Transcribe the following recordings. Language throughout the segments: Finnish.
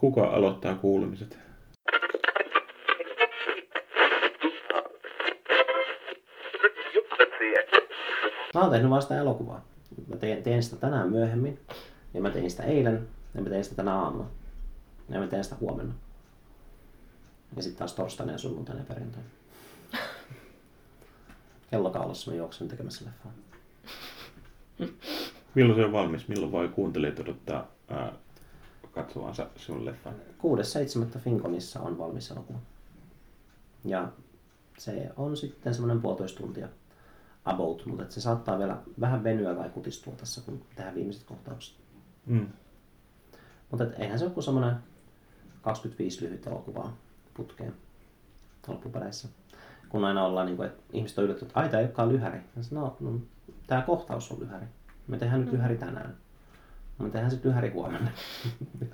Kuka aloittaa kuulumiset? Mä oon tehnyt vasta elokuvaa. Mä tein, tein sitä tänään myöhemmin. Ja mä tein sitä eilen. Ja mä tein sitä tänä aamulla. Ja mä teen sitä huomenna. Ja sitten taas torstaina ja sunnuntaina ja perjantaina. Kellokaulassa mä juoksen tekemässä leffaa. Milloin se on valmis? Milloin voi kuuntelijat odottaa ää, katsovansa sinun leffan? 6.7. Finkonissa on valmis elokuva. Ja se on sitten semmoinen puolitoista tuntia about, mutta se saattaa vielä vähän venyä tai kutistua tässä, kun tehdään viimeiset kohtaukset. Mm. Mutta et eihän se ole kuin semmoinen 25 lyhyt elokuvaa putkeen loppupeleissä. Kun aina ollaan, niin kuin, että ihmiset on yllättynyt, että ai tämä ei olekaan lyhäri. Ja no, no, tämä kohtaus on lyhäri. Me tehdään nyt lyhäri tänään. Me tehdään sitten lyhäri huomenna.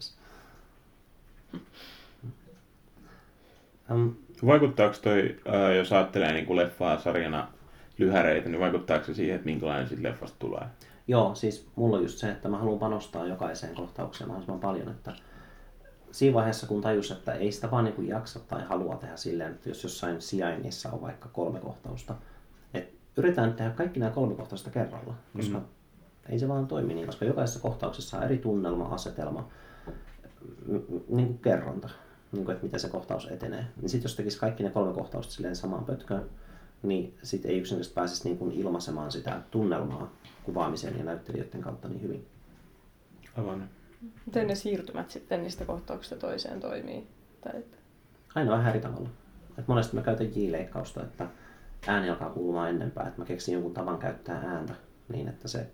um, Vaikuttaako toi, jos ajattelee niin kuin leffaa sarjana lyhäreitä, niin vaikuttaako se siihen, että minkälainen siitä leffasta tulee? Joo, siis mulla on just se, että mä haluan panostaa jokaiseen kohtaukseen mahdollisimman paljon, että siinä vaiheessa kun tajus, että ei sitä vaan niin jaksa tai halua tehdä silleen, että jos jossain sijainnissa on vaikka kolme kohtausta, että yritetään tehdä kaikki nämä kolme kohtausta kerralla, koska mm. Ei se vaan toimi niin, koska jokaisessa kohtauksessa on eri tunnelma, asetelma, niin kuin kerronta, niin kuin, että miten se kohtaus etenee. Niin sitten jos tekisi kaikki ne kolme kohtausta silleen samaan pötköön, niin sitten ei yksinkertaisesti pääsisi niin kuin ilmaisemaan sitä tunnelmaa kuvaamisen ja näyttelijöiden kautta niin hyvin. Aivan. Miten ne siirtymät sitten niistä kohtauksista toiseen toimii? Tai että... Aina vähän eri tavalla. Et monesti mä käytän J-leikkausta, että ääni alkaa kuulumaan ennenpäin. Että mä keksin jonkun tavan käyttää ääntä niin, että se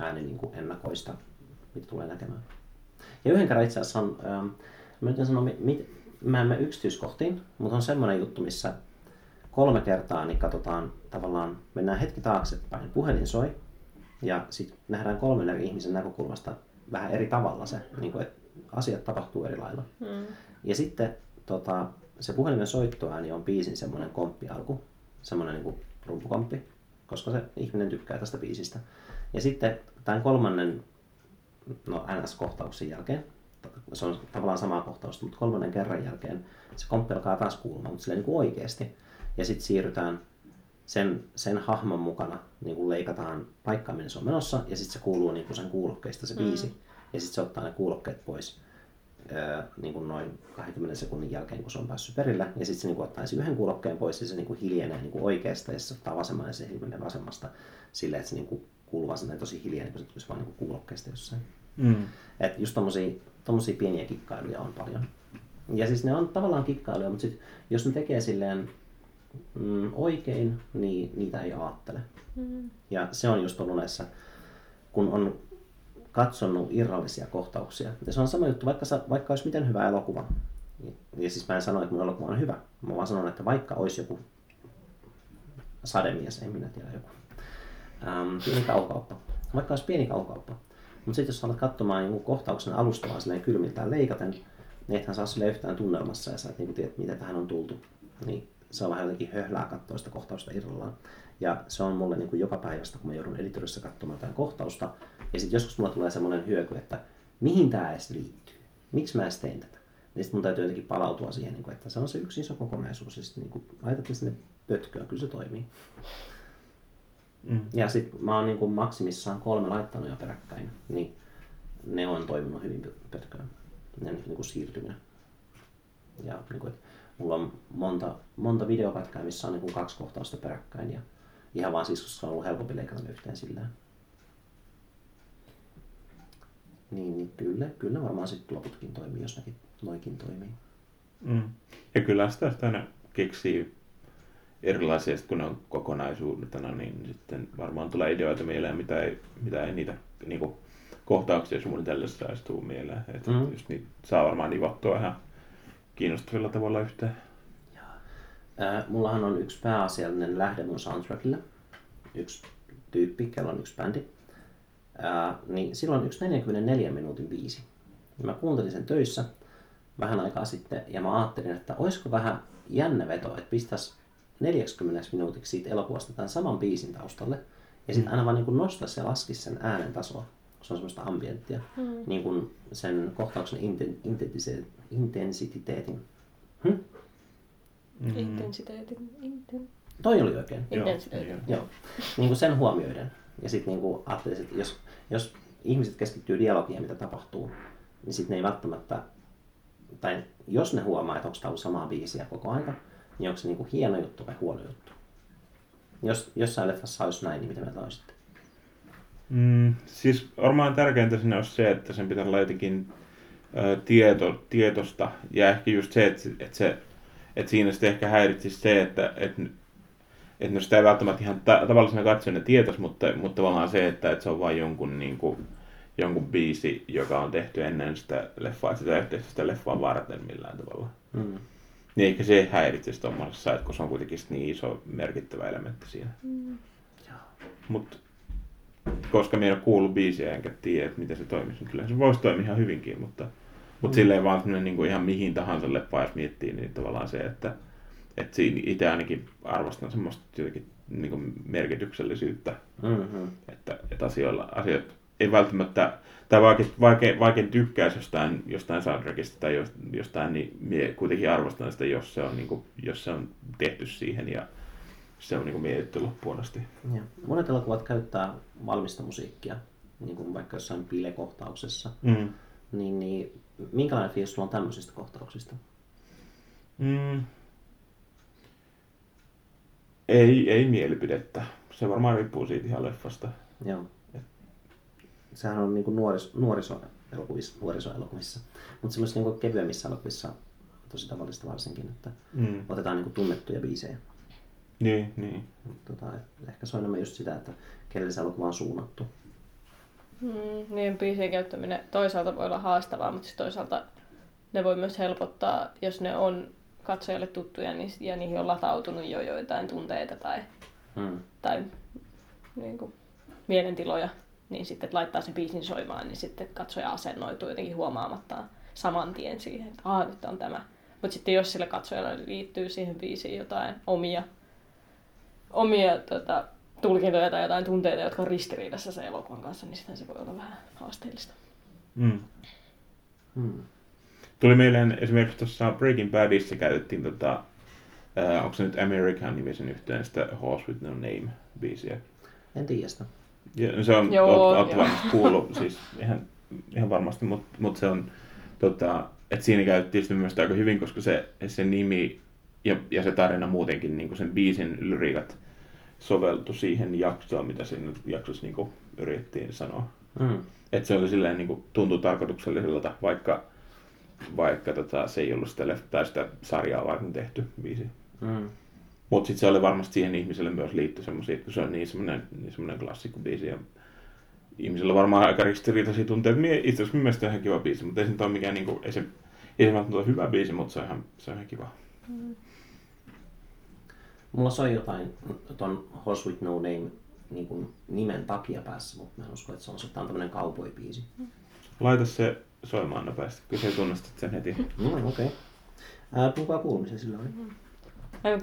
ääni niin kuin ennakoista, mitä tulee näkemään. Ja yhden kerran itse asiassa on, ähm, mä nyt sanoa, mit, mä en mene yksityiskohtiin, mutta on semmoinen juttu, missä kolme kertaa niin katsotaan tavallaan, mennään hetki taaksepäin, puhelin soi ja sitten nähdään kolmen eri ihmisen näkökulmasta vähän eri tavalla se, niin kuin, että asiat tapahtuu eri lailla. Mm. Ja sitten tota, se puhelimen soittoääni on biisin semmoinen komppialku, semmoinen niin kuin rumpukomppi, koska se ihminen tykkää tästä biisistä. Ja sitten tämän kolmannen no, NS-kohtauksen jälkeen, se on tavallaan sama kohtaus, mutta kolmannen kerran jälkeen se komppi alkaa taas kuulumaan, mutta silleen niin kuin oikeasti. Ja sitten siirrytään sen, sen hahmon mukana, niin kuin leikataan paikkaa, minne se on menossa, ja sitten se kuuluu niin kuin sen kuulokkeista se biisi. Mm. Ja sitten se ottaa ne kuulokkeet pois ää, niin kuin noin 20 sekunnin jälkeen, kun se on päässyt perille. Ja sitten se niin kuin ottaa sen yhden kuulokkeen pois, ja se niin kuin hiljenee niin kuin oikeasta, ja se ottaa vasemman, ja se hiljenee vasemmasta silleen, että se niin kuin kuuluu vaan tosi hiljainen, kun se tulisi vaan niin kuulokkeesta jossain. Mm. Et just tommosia, tommosia pieniä kikkailuja on paljon. Ja siis ne on tavallaan kikkailuja, mutta sit, jos ne tekee silleen mm, oikein, niin niitä ei ajattele. Mm. Ja se on just ollut näissä, kun on katsonut irrallisia kohtauksia. Ja se on sama juttu, vaikka, vaikka olisi miten hyvä elokuva. Ja siis mä en sano, että mun elokuva on hyvä. Mä vaan sanon, että vaikka olisi joku sademies, en minä tiedä joku. Ähm, pieni kaukauppa. Vaikka olisi pieni kaukauppa. Mutta sitten jos alat katsomaan jonkun kohtauksen alusta vaan silleen kylmiltään leikaten, niin ethän saa sille yhtään tunnelmassa ja sä et niin tiedä, miten tähän on tultu. Niin se on vähän jotenkin höhlää katsoa sitä kohtausta irrallaan. Ja se on mulle niin kuin joka päivästä, kun mä joudun editorissä katsomaan jotain kohtausta. Ja sitten joskus mulla tulee semmoinen hyöky, että mihin tämä edes liittyy? Miksi mä edes tein tätä? Niin sitten mun täytyy jotenkin palautua siihen, niin että se on se yksi iso kokonaisuus. Ja sitten niin laitat sinne pötköä, kyllä se toimii. Mm. Ja sitten mä oon niin kuin maksimissaan kolme laittanut jo peräkkäin, niin ne on toiminut hyvin pötköön. Ne niin kuin siirtyminen. Ja niin kuin, että mulla on monta, monta videopätkää, missä on niin kuin kaksi kohtausta peräkkäin ja ihan vaan siis, koska on ollut helpompi leikata yhteen sillä. Niin, niin kyllä, kyllä varmaan sitten loputkin toimii, jos nekin noikin toimii. Mm. Ja kyllä sitä aina keksii erilaisia, kun ne on kokonaisuutena, niin sitten varmaan tulee ideoita mieleen, mitä ei, mitä ei niitä niin kuin, kohtauksia suunnitellessa edes tuu mieleen. Että mm. just niitä saa varmaan nivottua ihan kiinnostavilla tavalla yhteen. Äh, mullahan on yksi pääasiallinen lähde mun soundtrackille. Yksi tyyppi, kello on yksi bändi. Äh, niin silloin yksi 44 minuutin biisi. Mä kuuntelin sen töissä vähän aikaa sitten ja mä ajattelin, että olisiko vähän jännä veto, että pistäisi 40 minuutiksi siitä elokuvasta tämän saman biisin taustalle ja sitten mm. aina vaan niin nostaisi ja laskisi sen äänen tasoa. se on semmoista ambienttia. Mm. Niin kuin sen kohtauksen inten, intensiteetin, intensiteetin. Hm? Mm. Intensiteetin. Inten... Toi oli oikein. Joo, Intensiteetin. joo. Joo. Niin kuin sen huomioiden. Ja sitten niin ajattelisin, että jos, jos ihmiset keskittyy dialogiin, mitä tapahtuu, niin sitten ne ei välttämättä, tai jos ne huomaa, että onko tämä ollut samaa biisiä koko aika, niin onko se niin kuin hieno juttu vai huono juttu. Jos jossain leffassa olisi näin, niin mitä mieltä olisitte? Mm, siis varmaan tärkeintä siinä olisi se, että sen pitää olla jotenkin ö, tieto, tietosta. Ja ehkä just se, että, että, se, että siinä sitten ehkä häiritsisi se, että, että, että no sitä ei välttämättä ihan ta- tavallisena katsojana tietoisi, mutta, mutta tavallaan se, että, että se on vain jonkun, niin kuin, jonkun biisi, joka on tehty ennen sitä leffaa, että sitä tehty sitä leffaa varten millään tavalla. Mm. Niin eikä se häiritsisi tuommoisessa, että kun se on kuitenkin niin iso merkittävä elementti siinä. Mm. Mutta koska minä en ole kuullut biisiä enkä tiedä, että miten se toimisi, niin kyllä se voisi toimia ihan hyvinkin, mutta, mutta Mm. silleen vaan semmoinen niin kuin ihan mihin tahansa leppaa, jos miettii, niin tavallaan se, että, että siinä itse ainakin arvostan semmoista jotenkin niin kuin merkityksellisyyttä, Mm-hmm. että, että asioilla, asiat ei välttämättä, tai vaikka, vaikka, vaikka tykkäisi jostain, jostain soundtrackista tai jos- jostain, niin mie kuitenkin arvostan sitä, jos se on, niin kuin, jos se on tehty siihen ja se on niin kuin mietitty loppuun asti. Ja. Monet elokuvat käyttää valmista musiikkia, niin kuin vaikka jossain bilekohtauksessa. Mm. Niin, niin minkälainen fiilis sulla on tämmöisistä kohtauksista? Mm. Ei, ei mielipidettä. Se varmaan riippuu siitä ihan leffasta. Joo. Sehän on niin kuin nuoris, nuorisoelokuvissa, nuorisoelokuvissa. mutta semmoisissa niin kevyemmissä elokuvissa tosi tavallista varsinkin, että Mm. otetaan niin kuin tunnettuja biisejä. Niin, niin. Tota, ehkä se on enemmän just sitä, että kelle se elokuva on suunnattu. Mm, niiden biisien käyttäminen toisaalta voi olla haastavaa, mutta toisaalta ne voi myös helpottaa, jos ne on katsojalle tuttuja niin, ja niihin on latautunut jo joitain tunteita tai, Mm. tai niin kuin, mielentiloja, niin sitten että laittaa sen biisin soimaan, niin sitten katsoja asennoituu jotenkin huomaamattaan saman tien siihen, että Aa, nyt on tämä. Mutta sitten jos sille katsojalle liittyy siihen biisiin jotain omia, omia tota, tulkintoja tai jotain tunteita, jotka on ristiriidassa sen elokuvan kanssa, niin sitten se voi olla vähän haasteellista. Mm. Mm. Tuli mieleen esimerkiksi tuossa Breaking Badissa käytettiin tota, ää, onko se nyt American nimisen yhteen sitä Horse with No Name biisiä. En tiedä sitä. Ja se on, Joo, oot, oot joo. varmasti kuullut, siis ihan, ihan varmasti, mutta mut se on, tota, että siinä käytettiin sitä myös aika hyvin, koska se, se nimi ja, ja se tarina muutenkin, niin sen biisin lyriikat soveltu siihen jaksoon, mitä siinä jaksossa niin yritettiin sanoa. Mm. Että se oli silleen niin kuin, tuntui tarkoitukselliselta, vaikka, vaikka tota, se ei ollut sitä, tai sitä sarjaa varten tehty biisi. Mm. Mutta sitten se oli varmasti siihen ihmiselle myös liitty semmoisia, että kun se on niin semmoinen, niin semmoinen klassikkobiisi ja ihmisillä on varmaan aika ristiriitaisia tunteita. Mie, itse asiassa mielestäni on ihan kiva biisi, mutta ei se nyt ole mikään, niinku, ei se, ei se välttämättä ole hyvä biisi, mutta se on ihan, se on ihan kiva. Mulla soi jotain ton Horse with No Name niin kuin nimen takia päässä, mutta mä en usko, että se on se on tämmönen cowboy-biisi. Laita se soimaan nopeasti, kyllä se tunnistat sen heti. No, okei. Okay. Kuka kuulumisia sillä oli?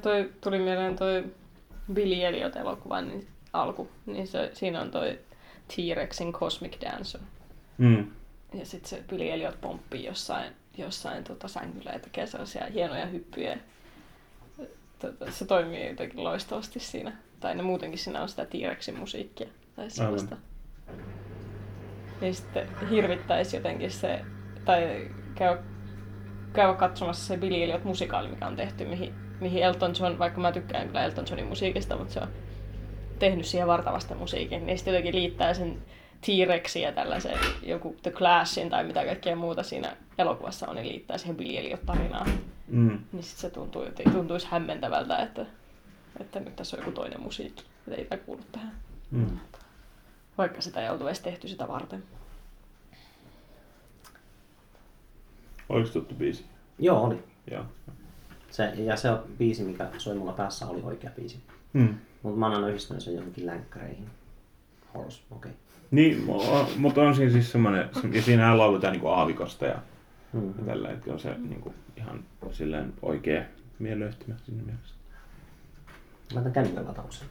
Toi, tuli mieleen toi Billy Elliot-elokuvan niin alku, niin se, siinä on toi T-Rexin Cosmic Dancer. Mm. Ja sitten se Billy Elliot pomppii jossain, jossain tota sängyllä ja tekee sellaisia hienoja hyppyjä. Tota, se toimii jotenkin loistavasti siinä. Tai ne muutenkin siinä on sitä T-Rexin musiikkia. Tai sellaista. Niin sitten hirvittäisi jotenkin se, tai käy, käy katsomassa se Billy Elliot musikaali, mikä on tehty, mihin, mihin Elton John, vaikka mä tykkään kyllä Elton Johnin musiikista, mutta se on tehnyt siihen vartavasta musiikin, niin sitten jotenkin liittää sen T-Rexin ja tällaisen joku The Clashin tai mitä kaikkea muuta siinä elokuvassa on, niin liittää siihen Billy Elliot-tarinaan. Mm. Niin sitten se tuntuu, tuntuisi hämmentävältä, että, että nyt tässä on joku toinen musiikki, että ei tämä kuulu tähän. Mm. Vaikka sitä ei oltu edes tehty sitä varten. Oliko tuttu biisi? Joo, oli. Joo. Se, ja se biisi, mikä soi mulla päässä, oli oikea biisi. Mm. Mutta mä oon aina yhdistänyt sen johonkin länkkäreihin. Horse, okei. Okay. Niin, mutta on siinä siis semmoinen, ja siinähän lauletaan niinku aavikosta ja, Mm. ja tällä, että on se niinku ihan silleen oikea mieleyhtymä siinä mielessä. Laitan kännykän latauksen.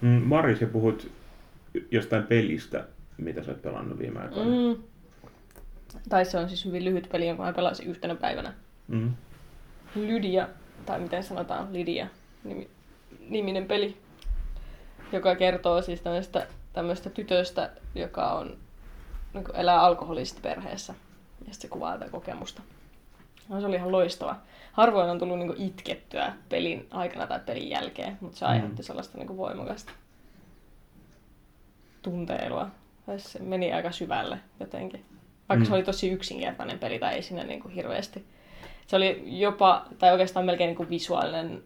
Mm, Mari, sä puhut jostain pelistä, mitä sä oot pelannut viime aikoina? Mm. Tai se on siis hyvin lyhyt peli, jonka mä pelasin yhtenä päivänä. Mm. Lydia, tai miten sanotaan, Lydia nimi, niminen peli, joka kertoo siis tämmöistä, tämmöistä tytöstä, joka on, niin elää alkoholisista perheessä. Ja sitten se kuvaa tätä kokemusta. No, se oli ihan loistava. Harvoin on tullut niin itkettyä pelin aikana tai pelin jälkeen, mutta se aiheutti Mm. sellaista niin voimakasta tunteilua. Se meni aika syvälle jotenkin. Vaikka Mm. se oli tosi yksinkertainen peli tai ei siinä niin kuin hirveästi. Se oli jopa, tai oikeastaan melkein niin kuin visuaalinen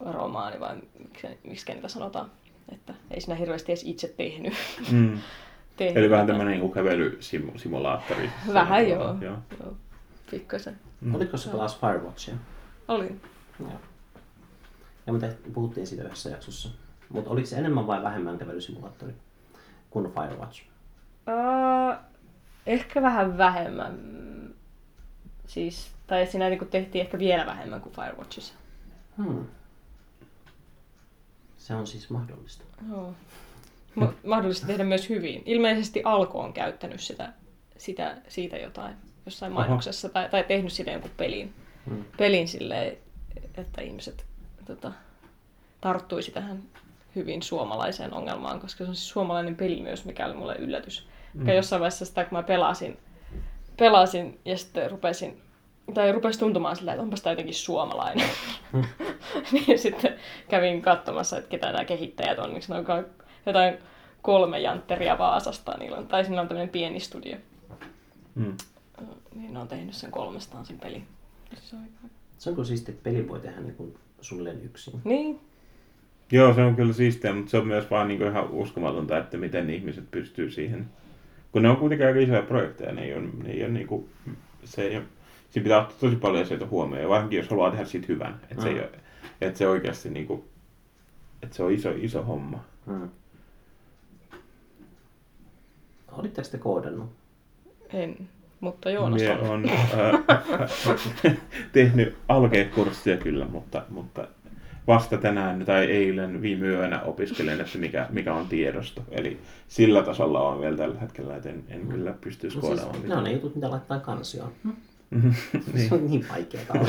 romaani, vai miksi, miksi niitä sanotaan. Että ei siinä hirveästi edes itse tehnyt. Mm. tehnyt Eli vähän tämmöinen niin kävelysimulaattori. Vähän joo. joo. joo. Pikkasen. Mm. Oliko se pelas Firewatchia? Oli. Joo. Ja me puhuttiin siitä yhdessä jaksossa. Mutta oliko se enemmän vai vähemmän kävelysimulaattori kuin Firewatch? Uh, ehkä vähän vähemmän. Siis, tai siinä niin tehtiin ehkä vielä vähemmän kuin Firewatchissa. Hmm. Se on siis mahdollista. Joo. Ma- mahdollista tehdä myös hyvin. Ilmeisesti Alko on käyttänyt sitä, sitä, siitä jotain jossain mainoksessa tai, tai tehnyt siitä jonkun pelin, Hmm. pelin silleen, että ihmiset tota, tarttuisi tähän hyvin suomalaiseen ongelmaan, koska se on siis suomalainen peli myös, mikä oli mulle yllätys. Mm. Jossain vaiheessa sitä, kun mä pelasin, pelasin ja sitten rupesin, tai rupesi tuntumaan sillä, että onpas tämä jotenkin suomalainen. niin sitten kävin katsomassa, että ketä nämä kehittäjät on, miksi ne on jotain kolme jantteria Vaasasta, niillä on, tai siinä on tämmöinen pieni studio. Mm. Niin ne on tehnyt sen kolmestaan sen pelin. Se on Se on kyllä siistiä, että peli voi tehdä niin kuin suunnilleen yksin. Niin, Joo, se on kyllä siistiä, mutta se on myös vaan niin ihan uskomatonta, että miten ihmiset pystyy siihen. Kun ne on kuitenkin aika isoja projekteja, ne ei ole, ne ei ole niin kuin, se ei ole, siinä pitää ottaa tosi paljon asioita huomioon, ja varsinkin jos haluaa tehdä siitä hyvän, että, se, ei Mm. ole, että se oikeasti niin kuin, että se on iso, iso homma. Hmm. Olitteko te koodannut? en. Mutta Joonas Mie on. on äh, tehnyt alkeekurssia kyllä, mutta, mutta vasta tänään tai eilen viime yönä opiskelen, että mikä, mikä on tiedosto. Eli sillä tasolla on vielä tällä hetkellä, että en, en kyllä pystyisi No siis, koodaamaan ne on ne jutut, mitä laittaa kansioon. niin. Se on niin vaikeaa.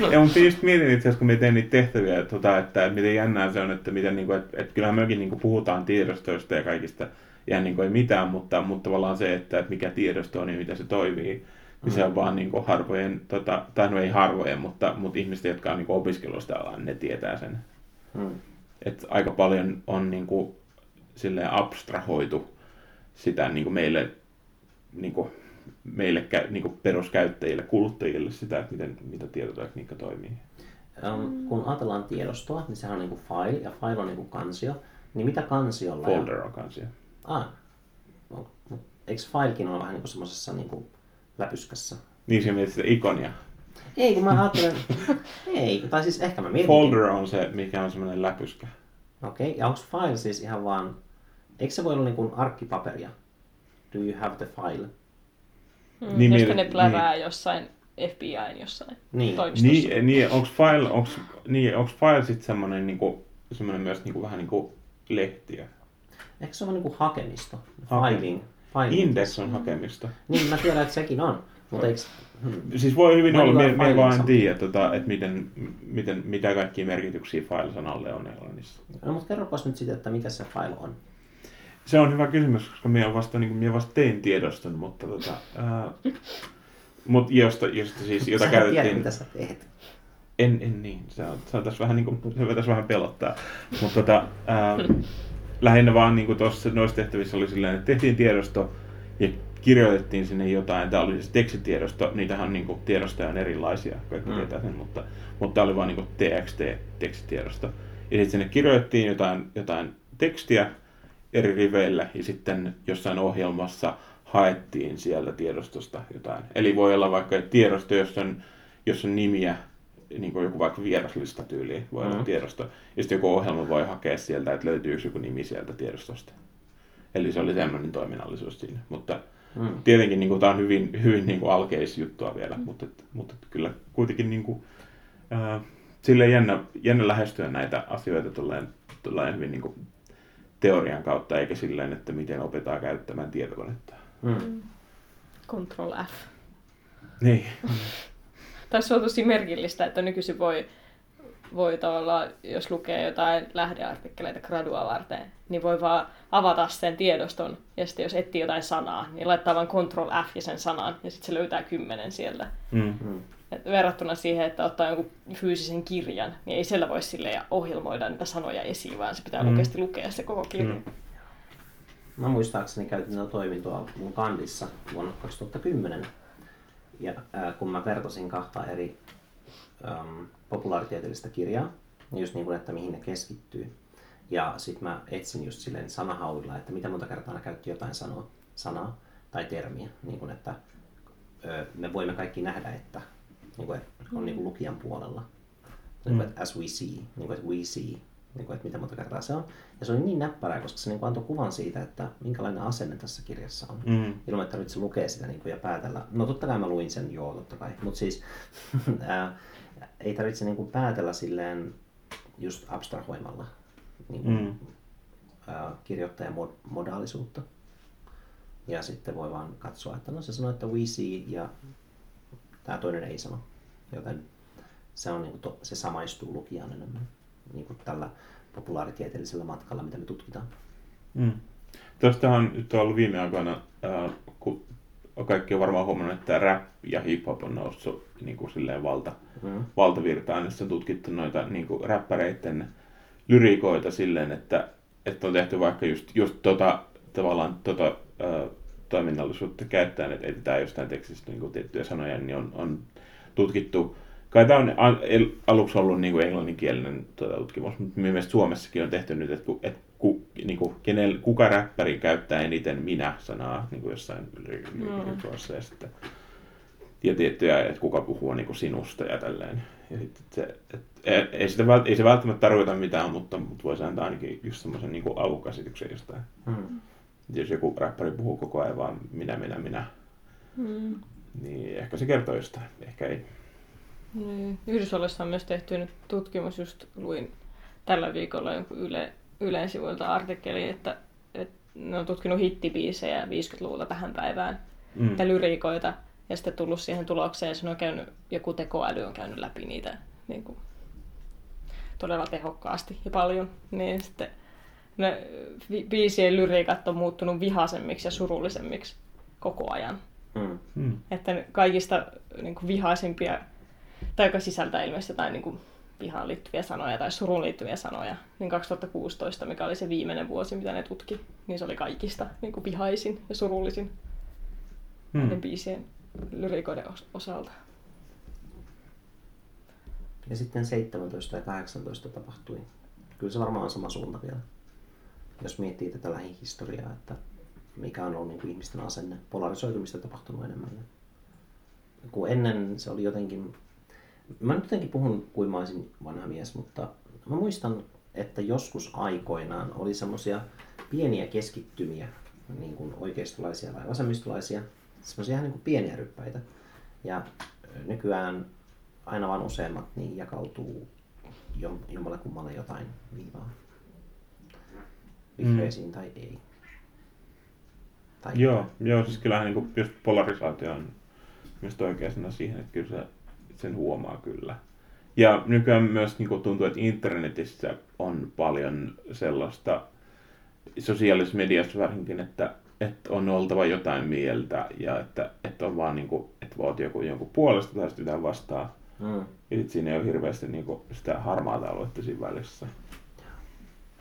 Ja mutta just mietin itse asiassa, kun me tein niitä tehtäviä, että, tota, että miten jännää se on, että, miten, niin kuin, että, että kyllähän mekin niin kuin puhutaan tiedostoista ja kaikista, ja niin kuin ei mitään, mutta, mutta tavallaan se, että, että mikä tiedosto on ja miten se toimii, niin se on vaan niin kuin harvojen, tota, tai no ei harvojen, mutta, mutta ihmiset, jotka on niin kuin opiskelusta alan, ne tietää sen. Hmm. Että aika paljon on niin kuin, silleen abstrahoitu sitä niin kuin meille, niin kuin, meille niin kuin peruskäyttäjille, kuluttajille sitä, että miten, mitä tietotekniikka toimii. Um, kun ajatellaan tiedostoa, niin sehän on niinku file, ja file on niinku kansio. Niin mitä kansiolla? Folder on kanssa. Ah. No, eikö filekin ole vähän niinku semmosessa niinku läpyskässä? Niin se mietit sitä ikonia. Ei, kun mä ajattelen... ei, tai siis ehkä mä mietin. Folder on se, mikä on semmoinen läpyskä. Okei, okay. ja onko file siis ihan vaan... Eikö se voi olla niinku arkkipaperia? Do you have the file? Mm, Niin, niin, josta niin, ne plärää jossain FBIn jossain Niin. toimistossa. Niin, niin onko file, onks, niin, onks file sitten semmoinen niinku, semmoinen myös niinku, vähän niinku lehtiä? Ehkä se on niinku hakemisto. Hake- Filing. Filing. Index on hakemista. Niin, mä tiedän, että sekin on. Mutta eikö... Hmm. Siis voi hyvin olla, me, vaan me vaan tiedä, tota, että miten, miten, mitä kaikkia merkityksiä file-sanalle on Englannissa. No, mutta kerropas nyt siitä, että mikä se file on. Se on hyvä kysymys, koska minä vasta, niin minä vasta tein tiedoston, mutta tota, ää, mut josta, josta siis, jota Sä tiedät, käytettiin... mitä sä teet. En, en niin. Se, on, se, on tässä vähän, niin kuin, se pitäisi vähän pelottaa. Mutta tota, ää, lähinnä vaan niin tuossa noissa tehtävissä oli silleen, että tehtiin tiedosto ja kirjoitettiin sinne jotain. Tämä oli siis tekstitiedosto. Niitähän on niin kuin, tiedostoja on erilaisia, kaikki Mm. tietää sen, mutta, mutta tämä oli vaan niin TXT-tekstitiedosto. Ja sitten sinne kirjoitettiin jotain, jotain tekstiä eri riveillä ja sitten jossain ohjelmassa haettiin sieltä tiedostosta jotain. Eli voi olla vaikka tiedosto, jossa on, jossa on nimiä, niin kuin joku vaikka vieraslista tyyliin voi olla Mm. tiedosto. Ja sitten joku ohjelma voi hakea sieltä, että löytyykö joku nimi sieltä tiedostosta. Eli se oli tämmöinen toiminnallisuus siinä. Mutta Mm. tietenkin niin kuin, tämä on hyvin, hyvin niin kuin alkeisjuttua vielä, mutta, mutta kyllä kuitenkin niin kuin, ää, silleen jännä, jännä lähestyä näitä asioita tulleen, tulleen hyvin niin kuin, teorian kautta, eikä silleen, että miten opetaan käyttämään tietokonetta. Mm. Control F. Niin. Tai se on tosi merkillistä, että nykyisin voi, voi tavallaan, jos lukee jotain lähdeartikkeleita gradua varten, niin voi vaan avata sen tiedoston, ja sitten jos etsii jotain sanaa, niin laittaa vain Control F ja sen sanan, ja sitten se löytää kymmenen sieltä. Mm. Mm. Et verrattuna siihen, että ottaa jonkun fyysisen kirjan, niin ei siellä voi silleen ohjelmoida niitä sanoja esiin, vaan se pitää Mm. oikeasti lukea se koko kirja. Mm. Mä muistaakseni käytin tätä toimintoa mun kandissa vuonna 2010. Ja ää, kun mä vertasin kahta eri äm, populaaritieteellistä kirjaa, niin just niin kuin, että mihin ne keskittyy. Ja sitten mä etsin just silleen sanahaudilla, että mitä monta kertaa ne käytti jotain sanoa, sanaa tai termiä. Niin kuin, että ö, me voimme kaikki nähdä, että niin kuin, on niin kuin lukijan puolella. Niin kuin, että as we see, niin kuin, että we see, niin kuin, että mitä monta kertaa se on. Ja se oli niin näppärää, koska se niin kuin antoi kuvan siitä, että minkälainen asenne tässä kirjassa on. Mm. Ilman, että se lukee sitä niin kuin, ja päätellä. No totta kai mä luin sen, joo, totta kai. Mutta siis ää, ei tarvitse niin kuin päätellä silleen just abstrahoimalla niin kuin, Mm. ää, kirjoittajan mod- modaalisuutta. Ja sitten voi vaan katsoa, että no se sanoo, että we see ja tämä toinen ei sano. Joten se, on, niin kuin, to, se samaistuu lukijaan enemmän niin kuin tällä populaaritieteellisellä matkalla, mitä me tutkitaan. Mm. Nyt on ollut viime aikoina, äh, kun kaikki on varmaan huomannut, että rap ja hip-hop on noussut niin kuin silleen valta, Mm. valtavirtaan. Nyt on tutkittu noita niin kuin räppäreiden lyriikoita silleen, että, että on tehty vaikka just, just tota, tavallaan tota, äh, toiminnallisuutta käyttäen, että etsitään jostain tekstistä niin kuin tiettyjä sanoja, niin on, on tutkittu Kai tämä on aluksi ollut niin kuin englanninkielinen tuota, tutkimus, mutta mielestäni Suomessakin on tehty nyt, että, ku, että ku, niin kuin, kenel, kuka räppäri käyttää eniten minä-sanaa niin kuin jossain tuossa ja sitten ja tiettyjä, että kuka puhuu niin kuin sinusta ja tälleen. Ja sitten se, et, ei, ei, sitä, ei se välttämättä tarkoita mitään, mutta, mutta voisi antaa ainakin just semmoisen niin alkukäsityksen jostain. Mm. Jos joku räppäri puhuu koko ajan vaan minä, minä, minä, Mm. niin ehkä se kertoo jostain, ehkä ei. Niin. Yhdysvalloissa on myös tehty nyt tutkimus, just luin tällä viikolla jonkun Yle, Ylen sivuilta artikkeli, että, että ne on tutkinut hittibiisejä 50-luvulta tähän päivään, Mm. mm. lyriikoita, ja sitten tullut siihen tulokseen, ja se on käynyt, joku tekoäly on käynyt läpi niitä niin kuin, todella tehokkaasti ja paljon, niin sitten ne biisien lyriikat on muuttunut vihaisemmiksi ja surullisemmiksi koko ajan. Mm. Mm. Että kaikista niin kuin vihaisimpia, tai joka sisältää ilmeisesti jotain niin kuin vihaan liittyviä sanoja tai suruun liittyviä sanoja, niin 2016, mikä oli se viimeinen vuosi, mitä ne tutki, niin se oli kaikista niin kuin vihaisin ja surullisin Mm. näiden biisien lyrikoiden os- osalta. Ja sitten 17 ja 18 tapahtui. Kyllä se varmaan on sama suunta vielä. Jos miettii tätä lähihistoriaa, että mikä on ollut niin kuin ihmisten asenne. Polarisoitumista tapahtunut enemmän. Kun ennen se oli jotenkin... Mä nyt jotenkin puhun kuin mä olisin vanha mies, mutta mä muistan, että joskus aikoinaan oli semmoisia pieniä keskittymiä, niin kuin oikeistolaisia tai vasemmistolaisia, semmoisia ihan niin kuin pieniä ryppäitä. Ja nykyään aina vaan useammat niin jakautuu jom- jommalle kummalle jotain viivaa. Vihreisiin mm. tai ei. Tai Joo, joo, siis kyllähän niin kuin, just polarisaatio on myös oikea sana siihen, että kyllä se, sen huomaa kyllä. Ja nykyään myös niin kuin tuntuu, että internetissä on paljon sellaista, sosiaalisessa mediassa varsinkin, että, että on oltava jotain mieltä ja että, että on vaan niin kuin, että voit joku jonkun puolesta tai sitten jotain vastaan. Mm. Ja sitten siinä ei ole hirveästi niin kuin, sitä harmaata aluetta siinä välissä.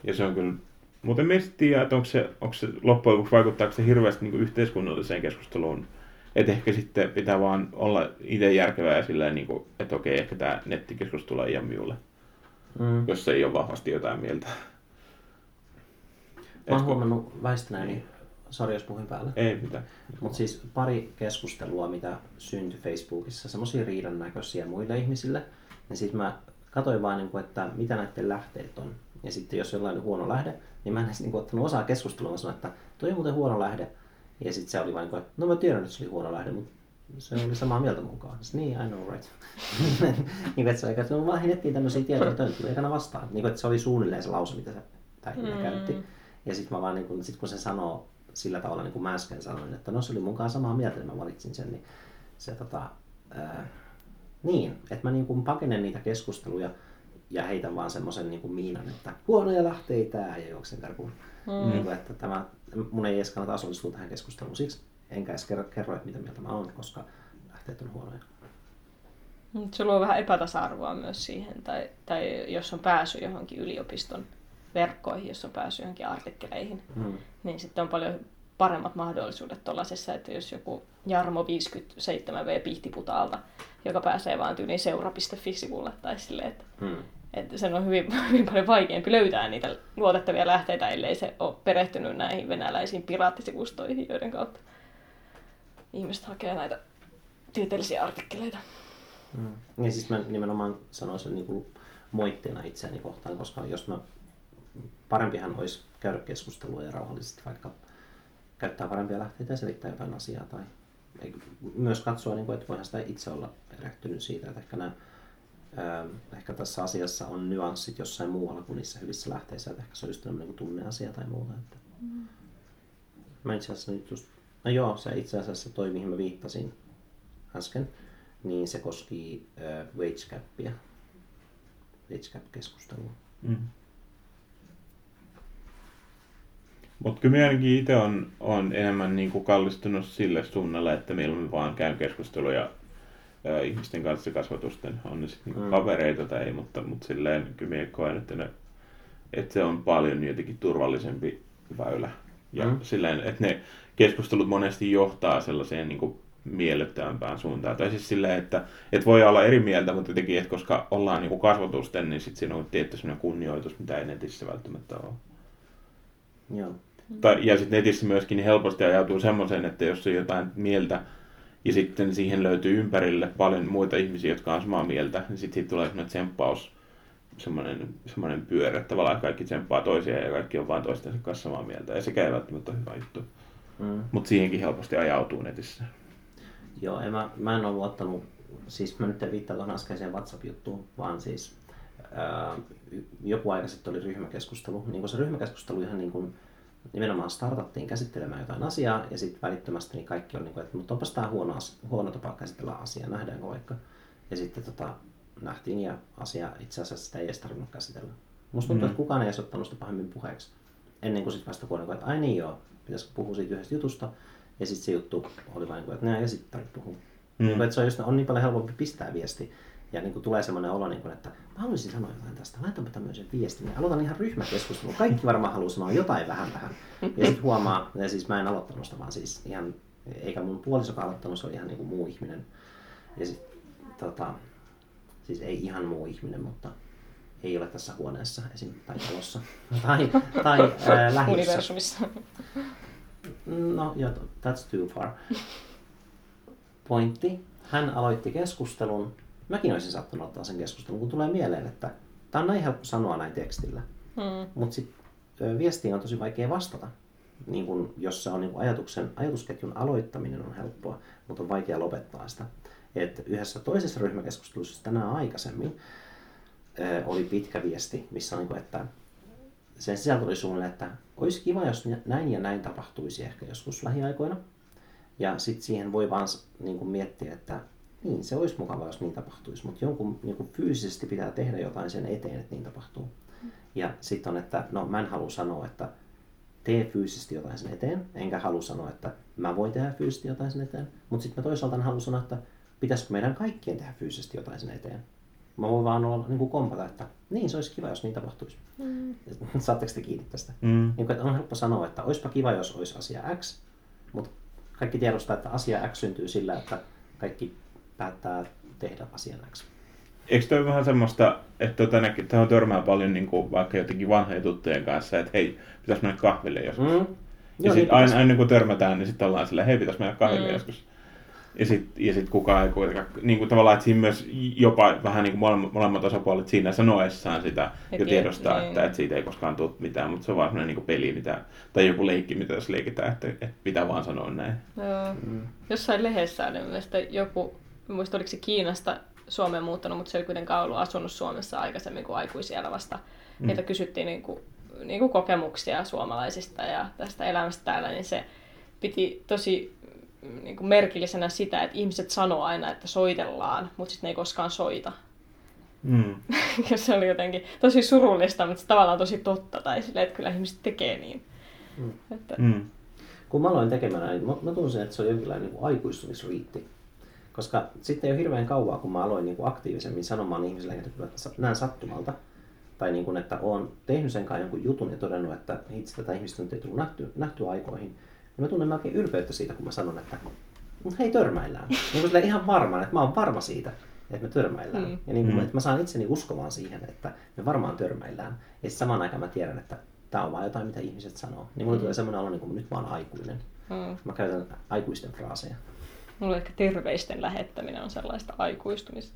Ja se on kyllä, mutta en tiedä, että onko se, onko se loppujen lopuksi vaikuttaako se hirveästi niin yhteiskunnalliseen keskusteluun. Että ehkä sitten pitää vaan olla itse järkevää ja silleen, niin kuin, että okei, ehkä tämä nettikeskustelu ei minulle, Mm. jos ei ole vahvasti jotain mieltä. Mä oon Et huomannut väistäneeni, sori jos puhuin päälle, Ei mitään. mutta siis pari keskustelua, mitä syntyi Facebookissa, semmoisia riidan näköisiä muille ihmisille, niin sitten mä katsoin vaan, niin kuin, että mitä näiden lähteet on. Ja sitten jos jollain on huono lähde, niin mä en edes niin kuin, ottanut osaa keskustelua, mä sanoin, että toi on muuten huono lähde. Ja sitten se oli vain, että no mä tiedän, että se oli huono lähde, mutta se oli samaa mieltä mukaan. Sitten, niin, I know, right. niin että se oli, että no vaan etsiin tämmöisiä tietoja töntyjä, eikä ne vastaa. Niin että se oli suunnilleen se lause, mitä se tämä mm. käytti. Ja sitten mä vaan, niin kun, sit kun se sanoo sillä tavalla, niin kuin mä äsken sanoin, että no se oli mukaan samaa mieltä, niin mä valitsin sen, niin se tota, ää, niin, että mä niin kuin pakenen niitä keskusteluja ja heitän vaan semmoisen niin kuin miinan, että huonoja lähteitä ja juoksen karkuun. Mm. Niin kuin, että tämä, mun ei edes kannata osallistua tähän keskusteluun siksi, enkä edes kerro, kerro että mitä mieltä mä oon, koska lähteet on huonoja. Mutta se luo vähän epätasa-arvoa myös siihen, tai, tai jos on päässyt johonkin yliopiston verkkoihin, jos on päässyt johonkin artikkeleihin, mm. niin sitten on paljon paremmat mahdollisuudet tuollaisessa, että jos joku Jarmo 57V Pihtiputaalta, joka pääsee vaan tyyliin seura.fi-sivulle tai silleen, että, mm. Että sen on hyvin, hyvin paljon vaikeampi löytää niitä luotettavia lähteitä, ellei se ole perehtynyt näihin venäläisiin piraattisivustoihin, joiden kautta ihmiset hakee näitä tieteellisiä artikkeleita. Mm. Ja siis mä nimenomaan sanoisin niin kuin moitteena itseäni kohtaan, koska jos mä parempihan olisi käydä keskustelua ja rauhallisesti vaikka käyttää parempia lähteitä ja selittää jotain asiaa tai myös katsoa, niin kuin, että voihan sitä itse olla perehtynyt siitä, että ehkä, nämä, ehkä tässä asiassa on nyanssit jossain muualla kuin niissä hyvissä lähteissä, että ehkä se on just niin tunneasia tai muuta. Että... Mm. Mä itse asiassa nyt just, no joo, se itse asiassa toi, mihin mä viittasin äsken, niin se koski äh, wage capia, wage cap-keskustelua. Mm. Mutta kyllä minäkin itse on, on enemmän niin kuin kallistunut sille suunnalle, että milloin vaan käyn keskusteluja ää, ihmisten kanssa kasvatusten, on ne sitten niin mm. kavereita tai ei, mutta, mutta silleen kyllä minä koen, että, ne, että se on paljon jotenkin turvallisempi väylä. Ja mm. silleen, että ne keskustelut monesti johtaa sellaiseen niin kuin miellyttävämpään suuntaan. Tai siis silleen, että, että voi olla eri mieltä, mutta jotenkin, että koska ollaan niin kuin kasvatusten, niin sitten siinä on tietty sellainen kunnioitus, mitä ei netissä välttämättä ole. Joo. Tai, ja sitten netissä myöskin niin helposti ajautuu semmoiseen, että jos on jotain mieltä, ja sitten siihen löytyy ympärille paljon muita ihmisiä, jotka on samaa mieltä, niin sitten siitä tulee semmoinen tsemppaus, semmoinen, semmoinen pyörä, että tavallaan kaikki tsemppaa toisiaan ja kaikki on vain toistensa kanssa samaa mieltä. Ja sekä ei välttämättä ole hyvä juttu. Mm. Mutta siihenkin helposti ajautuu netissä. Joo, en mä, mä en ole luottanut, siis mä nyt en viittaa tuohon äskeiseen WhatsApp-juttuun, vaan siis ää, joku aika sitten oli ryhmäkeskustelu. Niin se ryhmäkeskustelu ihan niin kuin, nimenomaan startattiin käsittelemään jotain asiaa ja sitten välittömästi niin kaikki on niin kuin, että mutta onpas tämä huono, huono tapa käsitellä asiaa, nähdäänkö vaikka. Ja sitten tota, nähtiin ja asia itse asiassa sitä ei edes tarvinnut käsitellä. Musta tuntuu, mm. että kukaan ei edes ottanut sitä pahemmin puheeksi. Ennen kuin sitten vasta kuulin, että ai niin joo, pitäisikö puhua siitä yhdestä jutusta. Ja sitten se juttu oli vain, että näin ja sitten tarvitse puhua. Mm. Niin, että se on, just, on niin paljon helpompi pistää viesti. Ja niin kuin tulee semmoinen olo, niin kuin, että mä haluaisin sanoa jotain tästä, laitanpa tämmöisen viestin. Ja aloitan ihan ryhmäkeskustelun. Kaikki varmaan haluaa sanoa jotain vähän vähän. Ja sitten huomaa, ja siis mä en aloittanut sitä, vaan siis ihan, eikä mun puolisokaan aloittanut, se oli ihan niin kuin muu ihminen. Ja sitten tota, siis ei ihan muu ihminen, mutta ei ole tässä huoneessa esim. tai talossa tai, tai ää, lähiössä. Universumissa. No, joo, that's too far. Pointti. Hän aloitti keskustelun. Mäkin olisin saattanut ottaa sen keskustelun, kun tulee mieleen, että tämä on näin helppo sanoa näin tekstillä. Hmm. Mutta sitten viestiin on tosi vaikea vastata. Niin kun, jos se on niin ajatuksen, ajatusketjun aloittaminen on helppoa, mutta on vaikea lopettaa sitä. Et yhdessä toisessa ryhmäkeskustelussa tänään aikaisemmin oli pitkä viesti, missä on, niin kuin, että sen sisältö oli suunnilleen, että olisi kiva, jos näin ja näin tapahtuisi ehkä joskus lähiaikoina. Ja sitten siihen voi vaan niin kuin miettiä, että niin, se olisi mukava, jos niin tapahtuisi, mutta jonkun niin kuin fyysisesti pitää tehdä jotain sen eteen, että niin tapahtuu. Ja sitten on, että no mä en halua sanoa, että tee fyysisesti jotain sen eteen, enkä halua sanoa, että mä voin tehdä fyysisesti jotain sen eteen, mutta sitten mä toisaalta haluan sanoa, että pitäisikö meidän kaikkien tehdä fyysisesti jotain sen eteen. Mä voin vaan olla, niin kuin kompata, että niin se olisi kiva, jos niin tapahtuisi. Mm. Saatteko te kiinni tästä? Mm. Niin kuin, että on helppo sanoa, että olisipa kiva, jos olisi asia X, mutta kaikki tiedostaa, että asia X syntyy sillä, että kaikki päättää tehdä asian X. Eikö toi vähän semmoista, että tota, tähän törmää paljon niin kuin, vaikka jotenkin vanhojen tuttujen kanssa, että hei, pitäisi mennä kahville joskus. Mm. Ja sitten aina, aina kun törmätään, niin sitten ollaan silleen, hei, pitäisi mennä kahville mm. joskus. Ja sitten ja sit kukaan ei kuitenkaan, niin kuin tavallaan, että siinä myös jopa vähän niin kuin molemmat osapuolet siinä sanoessaan sitä et jo tiedostaa, niin. että, että siitä ei koskaan tule mitään, mutta se on vaan sellainen niin peli, mitä, tai joku leikki, mitä jos leikitään, että, että pitää vaan sanoa näin. Joo. Mm. Jossain lehdessä oli mielestäni joku, muista oliko se Kiinasta Suomeen muuttanut, mutta se ei kuitenkaan ollut asunut Suomessa aikaisemmin kuin aikuisiellä vasta. Mm. Heitä kysyttiin niin kuin, niin kuin kokemuksia suomalaisista ja tästä elämästä täällä, niin se piti tosi niin kuin merkillisenä sitä, että ihmiset sanoo aina, että soitellaan, mutta sitten ne ei koskaan soita. Mm. Ja se oli jotenkin tosi surullista, mutta se tavallaan tosi totta. Tai silleen, että kyllä ihmiset tekee niin. Mm. Että, Mm. Kun mä aloin tekemään näin, mä, mä tunsin, että se on jonkinlainen niin aikuistumisriitti. Koska sitten ei ole hirveän kauaa, kun mä aloin niin kuin aktiivisemmin sanomaan ihmisille, että näen sattumalta. Tai niin kuin, että olen tehnyt sen kanssa jonkun jutun ja todennut, että itse tätä ihmistä nyt ei tullut nähty, nähty aikoihin. Ja mä tunnen melkein ylpeyttä siitä, kun mä sanon, että "Mut hei törmäillään. Niin kuin ihan varmaan, että mä oon varma siitä, että me törmäillään. Mm. Ja niin kuin, Mm. että mä saan itseni uskomaan siihen, että me varmaan törmäillään. Ja sitten samaan aikaan mä tiedän, että tämä on vaan jotain, mitä ihmiset sanoo. Niin mulle tulee semmoinen olo, niin kuin nyt mä oon aikuinen. mm. Mä käytän aikuisten fraaseja. Mulle ehkä terveisten lähettäminen on sellaista aikuistumista.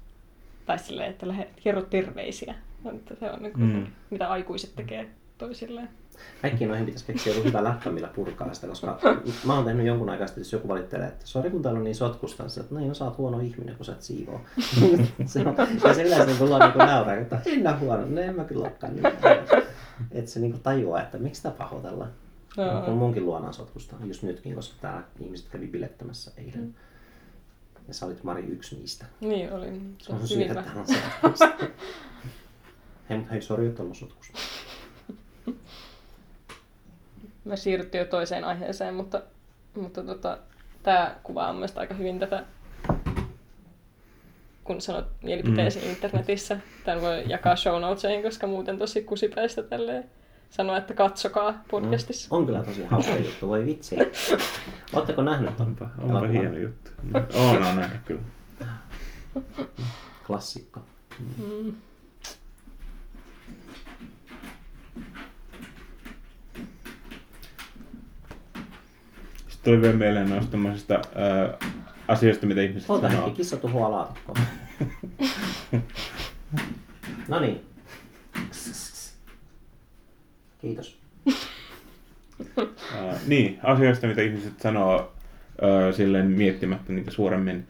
Tai silleen, että lähe, kerro terveisiä. Että se on niin kuin, Mm. mitä aikuiset tekee toisilleen. Kaikkiin noihin pitäisi keksiä joku hyvä läppä, millä purkaa sitä, koska mä oon tehnyt jonkun aikaa sitten, jos joku valittelee, että sori kun täällä on niin sotkusta, niin, että no, no sä oot huono ihminen, kun sä et siivoo. se on, ja se yleensä niin tullaan niin nauraa, että en mä huono, no en mä kyllä olekaan niin. Että se niin tajuaa, että miksi sitä pahoitellaan. Kun munkin luona on sotkusta, just nytkin, koska täällä ihmiset kävi bilettämässä eilen. Ja sä olit Mari yksi niistä. Niin oli. Se on hyvin syy, että hän on. Hei, mutta hei, sori, että on sotkusta. Mä siirryttiin jo toiseen aiheeseen, mutta, mutta tota, tämä kuvaa mun mielestä aika hyvin tätä, kun sanot mielipiteesi mm. internetissä. Tämän voi jakaa show notesiin, koska muuten tosi kusipäistä tälleen sanoa, että katsokaa podcastissa. On kyllä tosi hauska juttu, voi vitsi. Oletteko nähnyt ton Onpa, onpa elokuvan? hieno juttu. On, on nähnyt kyllä. Klassikko. Mm. Sitten tuli vielä mieleen noista tämmöisistä ää, asioista, mitä ihmiset Ota sanoo. hetki, kissa tuhoaa laatikkoa. no niin. Kiitos. Ää, niin, asioista, mitä ihmiset sanoo ää, silleen miettimättä niitä suuremmin.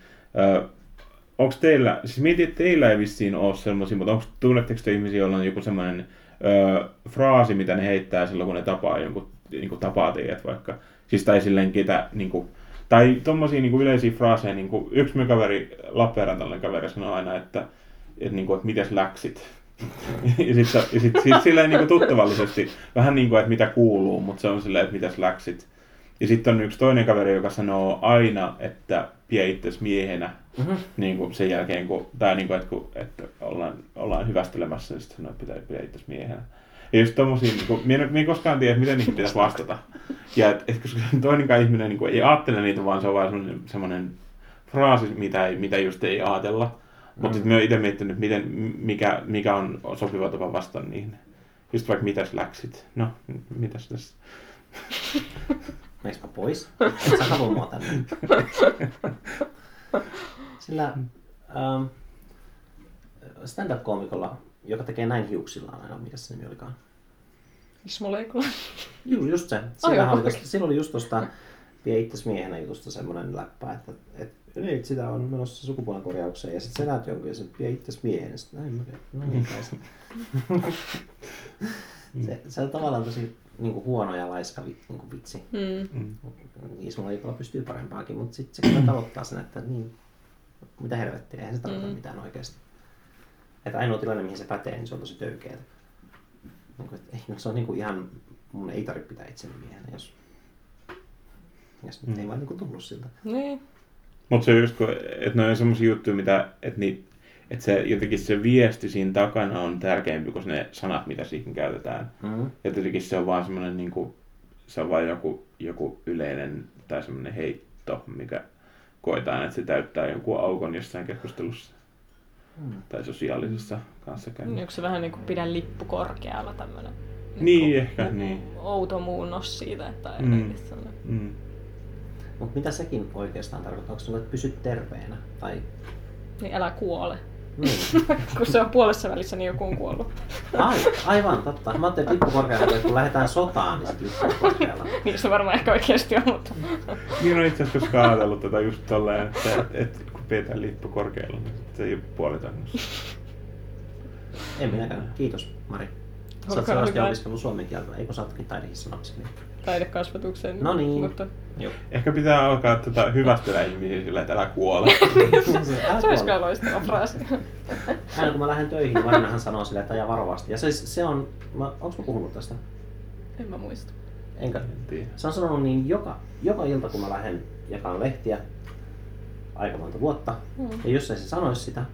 Onko teillä, siis mietin, että teillä ei vissiin ole semmoisia, mutta onko tunnetteko te ihmisiä, joilla on joku semmoinen ää, fraasi, mitä ne heittää silloin, kun ne tapaa jonkun, niin kuin tapaa teidät vaikka. Siis tai silleen ketä, niin kuin, tai tommosia niin kuin yleisiä fraaseja, niin kuin yksi mun kaveri, Lappeenrantalainen kaveri sanoo aina, että, että, niin kuin, että mites läksit. Ja sitten sit, sit silleen niin kuin tuttavallisesti, vähän niin kuin, että mitä kuuluu, mutta se on silleen, että mitäs läksit. Ja sitten on yksi toinen kaveri, joka sanoo aina, että pie itses miehenä, Mhm. niin kuin sen jälkeen, kun, tai niin kuin, että, kun, että ollaan, ollaan hyvästelemässä, niin sitten sanoo, että pitää pie itses miehenä. Ja just tommosia, niin kuin, minä, minä en koskaan tiedä, miten niihin pitäisi vastata. Ja et, et, koska toinenkaan ihminen niin kuin, ei ajattele niitä, vaan se on vaan semmoinen, semmoinen fraasi, mitä, ei, mitä just ei ajatella. Mutta Mm. sitten mä oon itse miettinyt, miten, mikä, mikä on sopiva tapa vastata niihin. Just vaikka mitäs läksit. No, mitäs tässä? Mä pois? Et sä halua mua tänne. Sillä ähm, stand-up-koomikolla, joka tekee näin hiuksillaan aina, mikä se nimi olikaan? Ismo Leikola. Juu, just se. Sillä joo, oli, tosta, sillä oli just tuosta vie itses miehenä jutusta semmoinen läppä, että, että ei, sitä on menossa sukupuolen korjaukseen ja sitten sä näet jonkun ja se vie itses miehenä. Sitten näin mä teen. No niin, kai se. se, se on tavallaan tosi niin kuin huono ja laiska niin kuin vitsi. Mm. Mm. Ismo Leikola pystyy parempaakin, mutta sitten se kyllä tavoittaa sen, että niin, mitä helvettiä, eihän se tarkoita Mm. mitään oikeasti. Että ainoa tilanne, mihin se pätee, niin se on tosi töykeää. Niin kuin, että, ei, no, se on niin kuin ihan, mun ei tarvitse pitää itseni miehenä, jos, jos Mm. ei vaan niin kuin tullut siltä. Niin. Mutta se on just, kun- että ne on semmoisia juttuja, mitä, että, ni, että se, jotenkin se viesti siinä takana on tärkeämpi kuin ne sanat, mitä siihen käytetään. Mm. Ja jotenkin se on vaan semmoinen, niin kuin, se on vaan joku, joku yleinen tai semmoinen heitto, mikä koetaan, että se täyttää jonkun aukon jossain keskustelussa Mm. tai sosiaalisessa kanssakäynnissä. Onko se vähän niin kuin pidä lippu korkealla tämmönen? Niin, ehkä, niin. Outo muunnos siitä, että Mm. Mm. Mutta mitä sekin oikeastaan tarkoittaa? Onko se että pysy terveenä? Tai... Niin älä kuole. Niin. kun se on puolessa välissä, niin joku on kuollut. Ai, aivan, totta. Mä ajattelin, että lippu korkealla, että kun lähdetään sotaan, niin sitten lippu korkealla. niin se varmaan ehkä oikeasti on, mutta... Niin on itse asiassa koskaan ajatellut tätä just tolleen, että, että, että kun pidetään lippu korkealla, niin se ei ole puolitannossa. En minäkään. Kiitos, Mari. Sä oot selvästi opiskellut suomen kieltä, eikö sä ootkin taidehissanoksi? Niin. Taidekasvatuksen. No niin. Mutta Joo. Ehkä pitää alkaa tota, hyvästellä ihmisiä sillä, että älä kuole. Se olisi kyllä loistava fraasi. Aina kun mä lähden töihin, niin Marinahan sanoo silleen, että aja varovasti. Ja se, se on, mä, onks mä puhunut tästä? en mä muista. Enkä. En tiedä. Se on sanonut niin joka, joka ilta, kun mä lähden jakaan lehtiä aika monta vuotta. Mm. Ja jos ei se sanoisi sitä,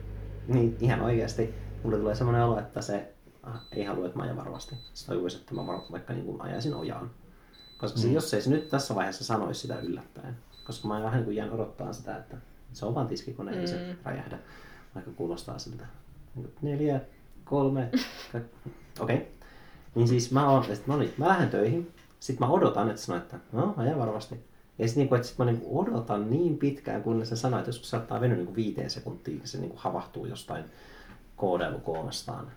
niin ihan oikeasti mulle tulee semmoinen olo, että se ah, ei halua, että mä ajan varovasti. Se toivoisi, että mä var- vaikka niin kuin ajaisin ojaan. Koska se, Mm. jos ei se nyt tässä vaiheessa sanoisi sitä yllättäen. Koska mä vähän niin kuin jään odottaa sitä, että se on vaan tiskikone, ei se Mm. räjähdä. Vaikka kuulostaa siltä. Niin Neljä, kolme, okei. Okay. Niin siis mä oon, että no niin, mä lähden töihin. Sitten mä odotan, että sanoo, että no, ajan varovasti. Ja sitten niinku, että sit mä niinku odotan niin pitkään, kunnes se sanoo, että joskus saattaa venyä niinku viiteen sekuntiin, kun se niinku havahtuu jostain koodailukoomestaan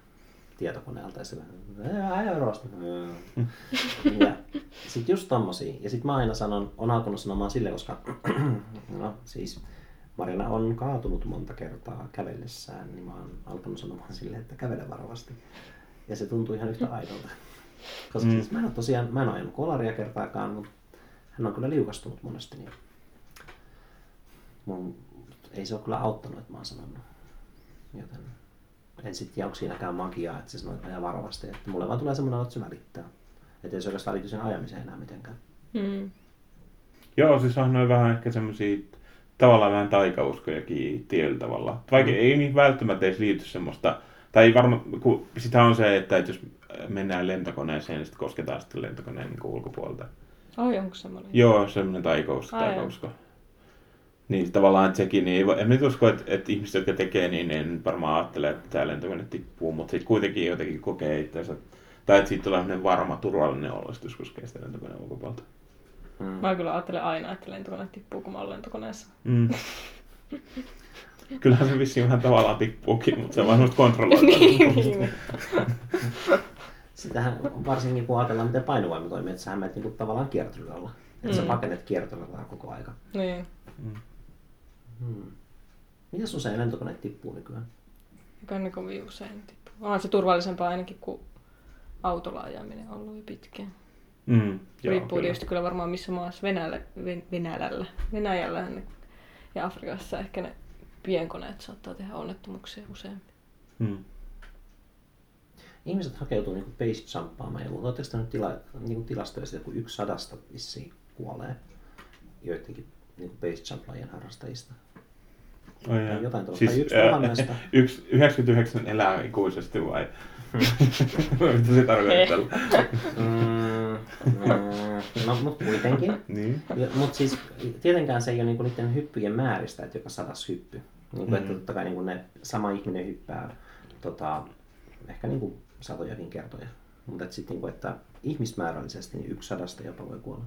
tietokoneelta ja ajan varovasti. Ja sitten just tommosia. Ja sitten mä aina sanon, on alkanut sanomaan sille, koska no siis Marina on kaatunut monta kertaa kävellessään, niin mä oon alkanut sanomaan sille, että kävele varovasti. Ja se tuntuu ihan yhtä aidolta. Koska Mm. mm. siis mä en ole tosiaan, mä en ole ajanut kolaria kertaakaan, mutta hän on kyllä liukastunut monesti. Niin mun, ei se ole kyllä auttanut, että mä oon sanonut. Joten en sitten tiedä, onko siinäkään magiaa, että se sanoo, että varovasti. Että mulle vaan tulee semmoinen että se välittää. Että ei se oikeastaan välity sen ajamiseen enää mitenkään. Mm. Joo, siis on noin vähän ehkä semmosia tavallaan vähän taikauskojakin tietyllä tavalla. Vaikka Mm. ei niin välttämättä edes liity semmoista, tai ei varma, kun sitä on se, että, jos mennään lentokoneeseen, niin sitten kosketaan sitten lentokoneen niin ulkopuolelta. Ai, onko semmoinen? Joo, semmoinen taikous, Ai taikausko. Niin tavallaan että sekin, niin ei, en nyt usko, että, että ihmiset, jotka tekee, niin ne nyt varmaan ajattelee, että tämä lentokone tippuu, mutta sitten kuitenkin jotenkin kokee itseänsä, tai että siitä tulee sellainen varma, turvallinen olo, jos koskee sitä lentokoneen ulkopuolelta. Mm. Mä kyllä ajattelen aina, että lentokone tippuu, kun mä oon lentokoneessa. Mm. Kyllähän se vissiin vähän tavallaan tippuukin, mutta se on vaan semmoista kontrolloitua. niin. Sitähän varsinkin kun ajatellaan, miten painovoima toimii, että sähän menet niinku tavallaan kiertelyllä. Että mm. sä Mm. pakenet kiertelyllä koko aika. niin. Hmm. Mitäs usein lentokoneet tippuu nykyään? Joka on niin kovin usein tippuu. On se turvallisempaa ainakin kuin autolla ajaminen ollut jo pitkään. Mm, joo, Riippuu kyllä. tietysti kyllä varmaan missä maassa Venäjällä, Ven, Venäjällä, Venäjällä ne, ja Afrikassa ehkä ne pienkoneet saattaa tehdä onnettomuuksia useammin. Mm. Ihmiset hakeutuu niinku base jumpaamaan ja. Oletteko te nyt tila, niinku tilastoja siitä, kun yksi sadasta vissiin kuolee joidenkin niinku base harrastajista? Oh, Tai jotain tuollaista. Tai yksi tuhannesta. yksi, 99 elää ikuisesti vai? Mitä se tarkoittaa? Mm, no, mutta kuitenkin. niin. Mutta siis tietenkään se ei ole niinku niiden hyppyjen määristä, että joka sadas hyppy. Niinku, mm. Että Mm. totta kai niinku ne sama ihminen hyppää tota, ehkä niinku satojakin kertoja. Mutta sitten niinku, että ihmismäärällisesti niin yksi sadasta jopa voi kuolla.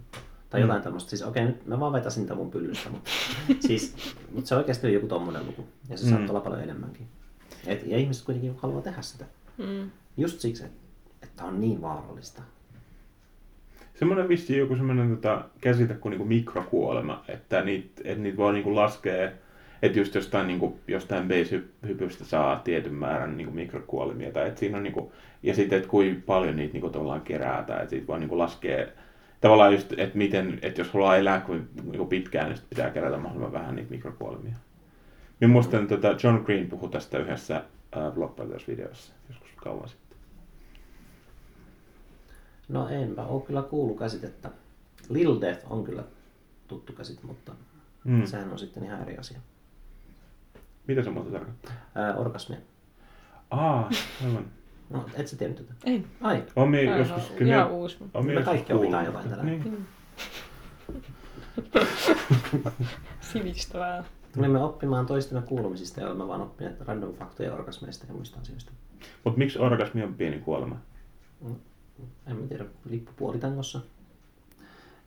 Tai jotain Mm. tämmöistä. Siis okei, nyt mä vaan vetäisin niitä mun pyllystä, mutta, siis, mutta se oikeasti on joku tommonen luku. Ja se Mm. saattaa olla paljon enemmänkin. Et, ja ihmiset kuitenkin haluaa tehdä sitä. Mm. Just siksi, että, että on niin vaarallista. Semmoinen vissiin joku semmoinen tota, käsite kuin niinku mikrokuolema, että niitä et niit voi niinku laskea, että just jostain, niinku, jostain base-hypystä saa tietyn määrän niinku mikrokuolemia. Tai et siinä on, niinku, ja sitten, että kuinka paljon niitä niinku, tavallaan kerätään. Että siitä voi niinku, laskea tavallaan just, että miten, että jos haluaa elää kuin, niinku, pitkään, niin pitää kerätä mahdollisimman vähän niitä mikrokuolemia. Minä muistan, tota, John Green puhui tästä yhdessä äh, Blockbutters-videossa joskus kauan sitten. No enpä ole kyllä kuullut käsitettä. Little Death on kyllä tuttu käsite, mutta Mm. mm. sehän on sitten ihan eri asia. Mitä se muuta tarkoittaa? Ää, orgasmia. Aa, aivan. No, et sä tiennyt tätä? Ei. Ai, On Tää joskus... on kyllä ihan me- uusi. on joskus kaikki opitaan jotain mutta- tänään. Niin. Sivistävää. tulimme oppimaan toistemme kuulumisista ja olemme vaan oppineet random faktoja orgasmeista ja muista asioista. Mutta miksi orgasmi on pieni kuolema? En mä tiedä, lippu puolitangossa.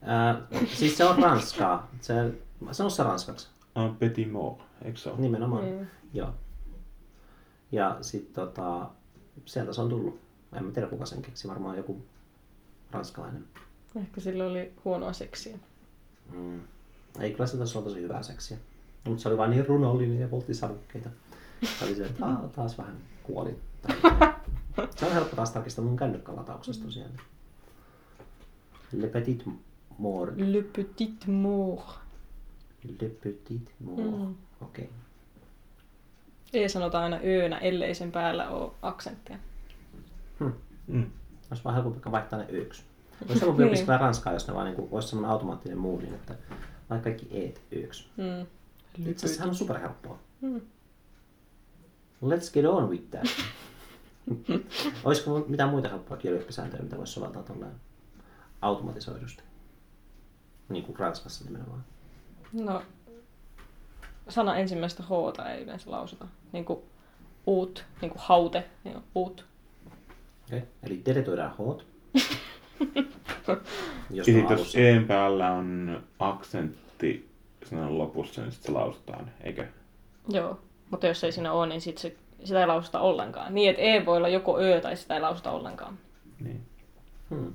Ää, siis se on ranskaa. Se, sano se ranskaksi. Un petit mort, eikö se ole? Nimenomaan. Mm. Joo. Ja sitten tota, sieltä se on tullut. En mä tiedä kuka sen keksi, varmaan joku ranskalainen. Ehkä sillä oli huonoa seksiä. Mm. Ei kyllä se taisi olla tosi hyvää seksiä. Mutta se oli vaan niin runollinen ja poltti savukkeita. Se oli se, että "Aa, taas vähän kuoli. Se on helppo taas tarkistaa mun kännykkälatauksesta tosiaan. Le petit mort. Le petit mour. Le petit mort. Mm. Okei. Okay. E sanotaan aina öönä, ellei sen päällä ole aksenttia. Mm. Olisi vaan helpompi vaihtaa ne yöksi. Olisi helpompi Niin. opiskella ranskaa, jos ne vaan niin olisi semmoinen automaattinen muu, niin että vaikka kaikki eet yöksi. Mm. Itse asiassa sehän on superhelppoa. Mm. Let's get on with that. Olisiko mitään muita helppoja kielioppisääntöjä, mitä voisi soveltaa tuolleen automatisoidusti? Niin kuin Ranskassa nimenomaan. No, sana ensimmäistä H ei yleensä lausuta. Niin kuin uut, niin kuin haute, niin kuin uut. Okay. Eli deletoidaan hot. jos Ja on sitten jos alussa. en päällä on aksentti sanan lopussa, niin sitten se lausutaan, eikö? Joo, mutta jos ei siinä ole, niin sit se, sitä ei lausuta ollenkaan. Niin, että E voi olla joko Ö tai sitä ei lausuta ollenkaan. Niin. Hmm.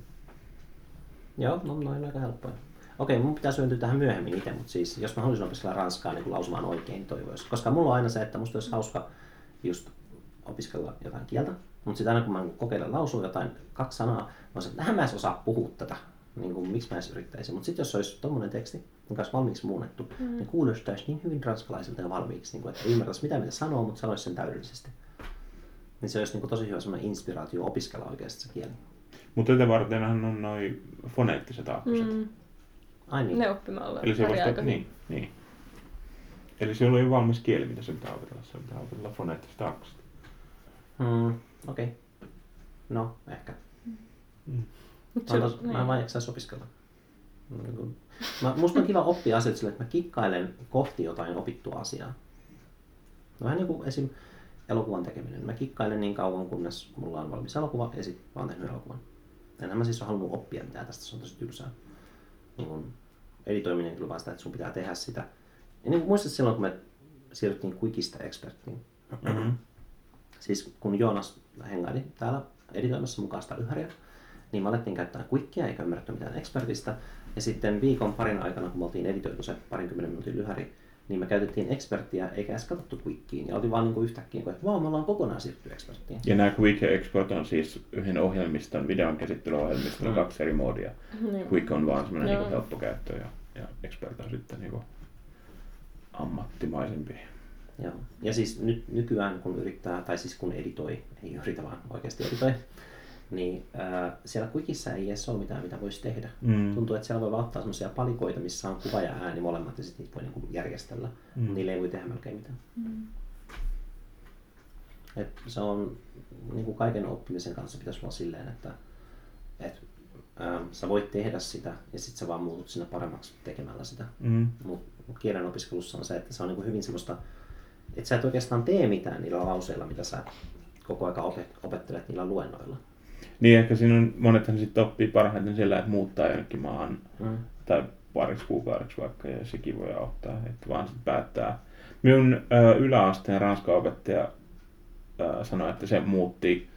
Joo, no noin aika helppoja. Okei, mun pitää syöntyä tähän myöhemmin itse, mutta siis jos mä haluaisin opiskella ranskaa niin kuin lausumaan oikein, niin toivoisin. Koska mulla on aina se, että musta olisi hauska just opiskella jotain kieltä, mutta sitten aina kun mä kokeilen lausua jotain kaksi sanaa, mä olisin, että "Nähän mä edes osaa puhua tätä. Niin kuin, miksi mä edes yrittäisin. Mutta sitten jos olisi tommonen teksti, joka olisi valmiiksi muunnettu, mm. niin kuulostaisi niin hyvin ranskalaisilta jo valmiiksi, niin kuin, että ymmärtäisi mitä mitä sanoo, mutta sanoisi sen täydellisesti. Niin se olisi niin kuin, tosi hyvä semmoinen inspiraatio opiskella oikeasti se kieli. Mutta tätä vartenhan on noin foneettiset aakkoset. Mm. Ai niin. Ne oppimalla Eli se vasta, aika hyvin. niin, niin. Eli se oli valmis kieli, mitä se pitää opetella. Se pitää opetella foneettiset aakkoset. Hmm, okei. Okay. No, ehkä. Mm. Mut Mä, se- tos- mä en niin. vaan jaksaisi opiskella. Niin kuin- Mä, musta on kiva oppia asioita sille, että mä kikkailen kohti jotain opittua asiaa. No vähän niin kuin esim. elokuvan tekeminen. Mä kikkailen niin kauan, kunnes mulla on valmis elokuva ja sitten mä oon tehnyt elokuvan. Enhän mä siis ole halunnut oppia mitään tästä, se on tosi tylsää. Niin kun editoiminen kyllä vaan sitä, että sun pitää tehdä sitä. Ja niin kuin muistat silloin, kun me siirryttiin Quickista Expertiin. Mm-hmm. Siis kun Joonas hengaili täällä editoimassa mukaan sitä yhäriä, niin me alettiin käyttää Quickia eikä ymmärretty mitään expertistä. Ja sitten viikon parin aikana, kun me oltiin editoitu se parinkymmenen minuutin lyhäri, niin me käytettiin experttiä eikä edes katsottu Quickiin. Ja oltiin vaan niin kuin yhtäkkiä, kuin, että vau, me ollaan kokonaan siirtynyt experttiin. Ja nämä Quick ja Export on siis yhden ohjelmiston, videon käsittelyohjelmiston Mm. kaksi eri moodia. Niin. Quick on vaan semmoinen Joo. niin helppo käyttö ja, ja Expert on sitten niin ammattimaisempi. Joo. Ja siis nyt nykyään kun yrittää, tai siis kun editoi, ei yritä vaan oikeasti editoi, niin ää, siellä Quickissä ei edes ole mitään, mitä voisi tehdä. Mm. Tuntuu, että siellä voi ottaa sellaisia palikoita, missä on kuva ja ääni molemmat, ja sitten niitä voi niinku järjestellä. Mm. Niille ei voi tehdä melkein mitään. Mm. Et se on niin kuin kaiken oppimisen kanssa pitäisi olla silleen, että et, ää, sä voit tehdä sitä ja sitten sä vaan muutut sinne paremmaksi tekemällä sitä. Mm. Mutta kielen opiskelussa on se, että se on niin kuin hyvin semmoista, että sä et oikeastaan tee mitään niillä lauseilla, mitä sä koko ajan opet- opettelet niillä luennoilla. Niin ehkä siinä on, monethan sitten oppii parhaiten sillä, että muuttaa jonnekin maahan Mm. tai pariksi kuukaudeksi vaikka, ja sekin voi auttaa, että vaan sitten päättää. Minun ö, yläasteen ranskan opettaja ö, sanoi, että se muutti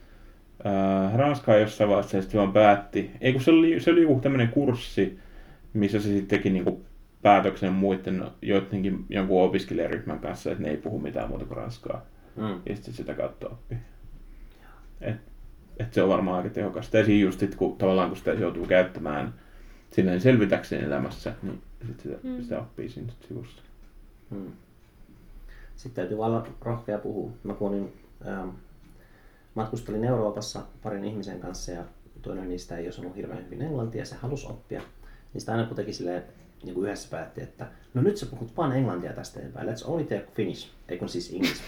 ö, ranskaa jossain vaiheessa ja sitten vaan päätti. Ei kun se oli, se oli joku tämmöinen kurssi, missä se sitten teki niinku päätöksen muiden joidenkin jonkun opiskelijaryhmän kanssa, että ne ei puhu mitään muuta kuin ranskaa. Mm. Ja sitten sitä kautta oppii. Et, et se on varmaan aika tehokasta. Ja siinä just sit, kun tavallaan kun sitä joutuu käyttämään silleen selvitäkseen elämässä, niin sit sitä, Mm. sitä oppii siinä sit sivussa. Mm. Sitten täytyy vaan olla rohkea puhua. Mä kun olin, ähm, matkustelin Euroopassa parin ihmisen kanssa ja toinen niistä ei osannut hirveän hyvin englantia ja se halusi oppia. Niin sitä aina kun teki silleen, niin kuin yhdessä päätti, että no nyt sä puhut vaan englantia tästä eteenpäin. Let's only take Finnish. Ei kun siis English.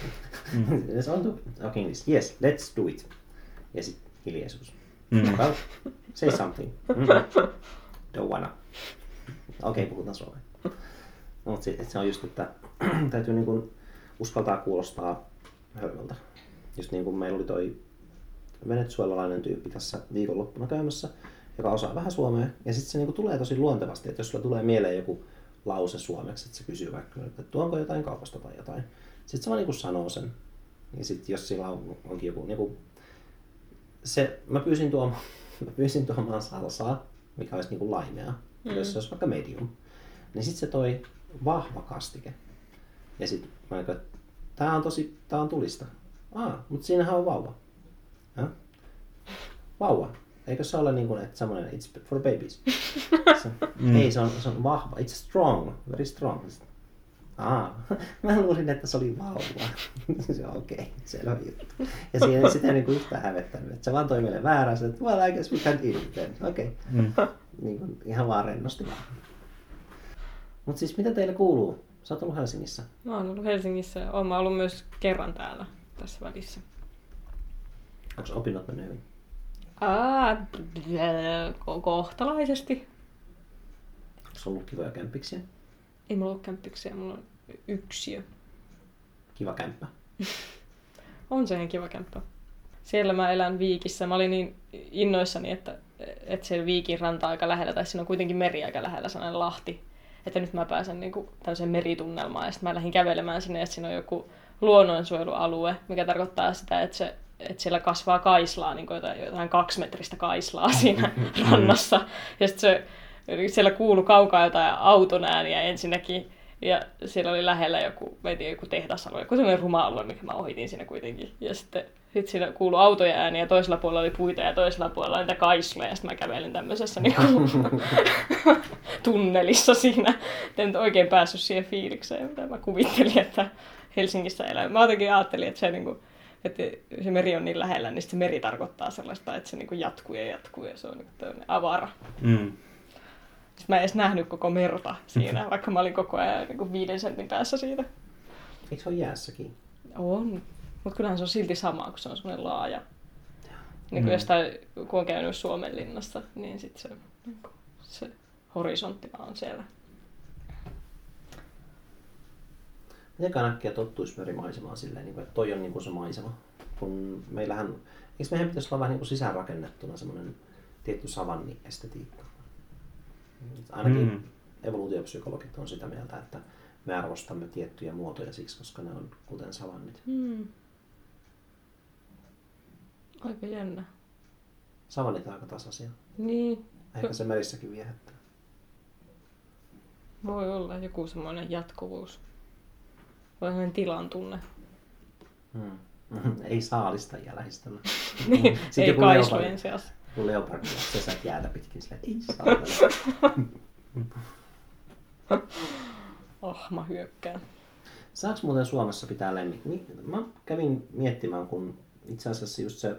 Mm. let's only talk English. Yes, let's do it. Ja sitten hiljaisuus. Mm. Well, say something. Mm. Don't wanna. Okei, okay, puhutaan suomea. No, mutta se, se on just, että täytyy niin kuin uskaltaa kuulostaa hölmöltä. Just niin kuin meillä oli toi venezuelalainen tyyppi tässä viikonloppuna käymässä, joka osaa vähän suomea. Ja sitten se niin kuin tulee tosi luontevasti, että jos sulla tulee mieleen joku lause suomeksi, että se kysyy vaikka, että tuonko jotain kaupasta tai jotain. Sitten se vaan niin kuin sanoo sen. Ja sitten jos sillä on, onkin joku, joku se, mä pyysin tuomaan, mä pyysin tuomaan salsaa, mikä olisi niinku laimea, mm. jos se olisi vaikka medium. Niin sitten se toi vahva kastike. Ja sitten mä olin, että tää on tosi, tää on tulista. Aa, mutta siinähän on vauva. Ja? vauva. Eikö se ole niin kuin, että semmoinen, it's for babies? Se, Ei, se on, se on vahva. It's strong, very strong. Aa, mä luulin, että se oli vauva. se on okei, okay, selvä juttu. Ja siinä ei sitä niin kuin yhtään hävettänyt. Että se vaan toi meille väärän, se, että well, I guess we can eat it then. Okei. Okay. Mm. Niin kuin, ihan vaan rennosti vaan. Mutta siis mitä teille kuuluu? Sä oot ollut Helsingissä. Mä oon ollut Helsingissä ja oon mä ollut myös kerran täällä tässä välissä. Onko opinnot mennyt hyvin? Aa, ko- kohtalaisesti. Onko ollut kivoja kämpiksiä? Ei mulla ole kämppiksiä, mulla on yksiö. Kiva kämppä. On se ihan kiva kämppä. Siellä mä elän Viikissä. Mä olin niin innoissani, että, että se Viikin ranta aika lähellä, tai siinä on kuitenkin meri aika lähellä, sellainen lahti. Että nyt mä pääsen niin kuin tämmöiseen meritunnelmaan, ja sitten mä lähdin kävelemään sinne, että siinä on joku luonnonsuojelualue, mikä tarkoittaa sitä, että, se, että siellä kasvaa kaislaa, niin jotain, jotain kaksimetristä kaislaa siinä rannassa. Ja sitten se, siellä kuului kaukaa jotain auton ääniä ensinnäkin, ja siellä oli lähellä joku, mä en tiedä, joku tehdasalue, joku sellainen ruma alue, mikä mä ohitin siinä kuitenkin. Ja sitten sit siinä kuului autojen ääniä, ja toisella puolella oli puita, ja toisella puolella oli niitä kaisloja, ja sitten mä kävelin tämmöisessä niin kuin, tunnelissa siinä. En nyt oikein päässyt siihen fiilikseen, mitä mä kuvittelin, että Helsingissä elää. Mä jotenkin ajattelin, että se, niin kuin, että se meri on niin lähellä, niin se meri tarkoittaa sellaista, että se niin kuin jatkuu ja jatkuu, ja se on niin kuin avara. Mm. Sitten mä en edes nähnyt koko merta siinä, vaikka mä olin koko ajan niin kuin viiden sentin päässä siitä. Eikö se ole jäässäkin? On. Mutta kyllähän se on silti sama, kun se on semmoinen laaja. Niin kuin Mm. jostain, kun on käynyt Suomen linnassa, niin sitten se, niin kuin, se horisontti vaan on siellä. Miten äkkiä tottuisi merimaisemaan silleen, niin kuin, että toi on niin kuin se maisema? Kun meillähän, eikö meidän pitäisi olla vähän niin kuin sisäänrakennettuna semmoinen tietty savanni-estetiikka? Ainakin Mm. evoluutiopsykologit on sitä mieltä, että me arvostamme tiettyjä muotoja siksi, koska ne on kuten savannit. Hmm. Aika jännä. Savannit on aika tasaisia. Niin, Ehkä se merissäkin viehättää. voi olla joku semmoinen jatkuvuus. Voi semmoinen tilan tunne. Hmm. Ei saalista ja lähistöllä. Niin, Sitten ei leopardi- seassa. Kun leopardi sesät jäätä pitkin sille, ei saatana. Oh, mä hyökkään. Saako muuten Suomessa pitää lemmikki? Mä kävin miettimään, kun itse asiassa just se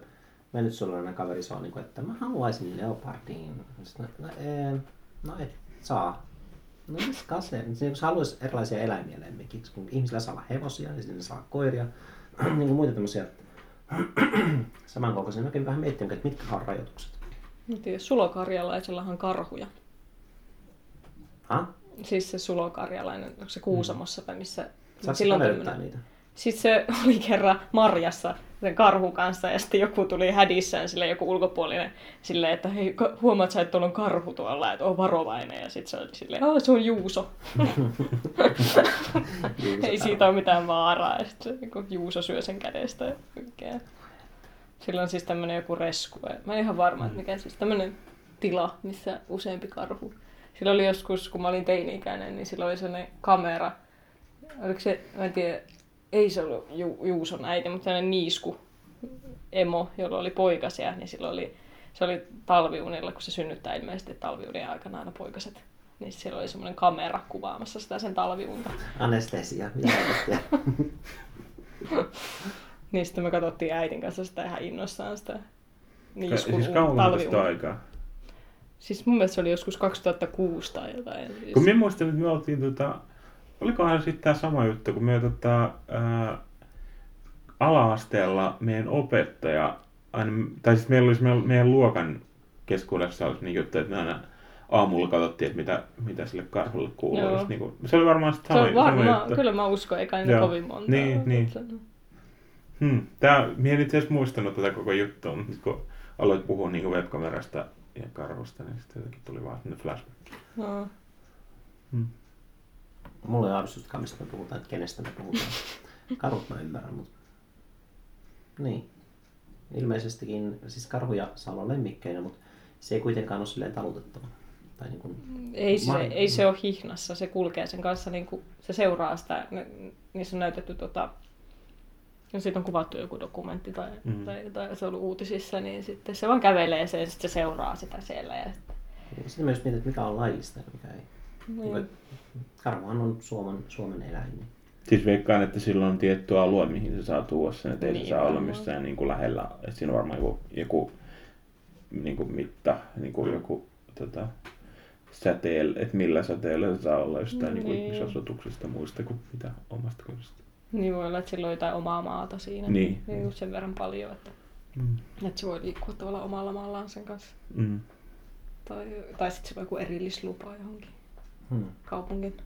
venezuelalainen kaveri sanoi, niin että mä haluaisin leopardin. Sitten, no, ee, no et saa. No miskä se? Se, Jos haluaisi erilaisia eläimiä lemmikiksi, kun ihmisillä saa olla hevosia, niin sitten saa koiria, niin kuin muita tämmöisiä samankokoisia. Mä kävin vähän miettimään, että mitkä on rajoitukset. Mä tiedän, sulokarjalaisellahan on karhuja. Ha? Siis se sulokarjalainen, onko se Kuusamossa vai missä? Saatko Silloin tämmönen- niitä? Sitten se oli kerran marjassa sen karhun kanssa ja sitten joku tuli hädissään sille joku ulkopuolinen silleen, että hei, huomaat sä, että tuolla on karhu tuolla, että on varovainen. Ja sitten se oli silleen, että se on Juuso. Ei siitä ole mitään vaaraa. Ja sitten se Juuso syö sen kädestä. Ja. Sillä on siis tämmöinen joku resku. Mä en ihan varma, että mikä siis tämmöinen tila, missä useampi karhu. Sillä oli joskus, kun mä olin teini-ikäinen, niin sillä oli sellainen kamera. Oliko se, mä en tiedä, ei se ollut Ju- Juuson äiti, mutta sellainen niisku emo, jolla oli poikasia, niin sillä oli, se oli talviunilla, kun se synnyttää ilmeisesti talviunien aikana aina poikaset. Niin siellä oli semmoinen kamera kuvaamassa sitä sen talviunta. Anestesia. Niin sitten me katsottiin äitin kanssa sitä ihan innoissaan sitä niiskun Siis kauan tästä talviunta. aikaa. Siis mun mielestä se oli joskus 2006 tai jotain. Siis... Kun minä muistan, että me oltiin tota, olikohan sitten tämä sama juttu, kun me tota, ää, ala-asteella meidän opettaja, aina, tai siis meillä olisi meidän, meidän luokan keskuudessa olisi niin juttu, että me aina aamulla katsottiin, että mitä, mitä sille karhulle kuuluu. Joo. Niin kuin, se oli varmaan sit Se sama, on varma, sama juttu. kyllä mä uskon, eikä Joo. kovin monta. Niin, ole. niin. Hmm. Tää, minä en itse asiassa muistanut tätä koko juttua, mutta kun aloit puhua niin webkamerasta ja karhusta, niin sitten jotenkin tuli vaan sellainen flashback. Joo. Hmm. Mulla ei aavistustakaan, mistä me puhutaan, että kenestä me puhutaan. Karhut mä ymmärrän, mutta... Niin. Ilmeisestikin, siis karhuja saa olla lemmikkeinä, mutta se ei kuitenkaan ole silleen talutettava. Tai niin kuin... Ei, se, Mari- ei se ole hihnassa, se kulkee sen kanssa, niin kuin, se seuraa sitä, niissä on näytetty tota, Ja sitten on kuvattu joku dokumentti tai, Mm. tai, tai se on ollut uutisissa, niin sitten se vaan kävelee sen ja sitten se seuraa sitä siellä. Ja sitten, Sitten mietin, että mikä on laillista ja mikä ei. Niin. On Suomen, Suomen eläin. Siis veikkaan, että sillä on tietty alue, mihin se saa tuoda sen, että ei Niin, se saa olla missään niin kuin lähellä. Että siinä on varmaan joku, joku niin kuin mitta, niin kuin joku tota, säteellä, että millä säteellä se saa olla jostain niin. Niin. ihmisasutuksesta muista kuin mitä omasta kodasta. niin voi olla, että sillä on jotain omaa maata siinä. Niin. niin just sen verran paljon, että, Mm. että se voi liikkua tavallaan omalla maallaan sen kanssa. Mm. Tai, tai sitten sillä on joku erillislupa johonkin Hmm. kaupungin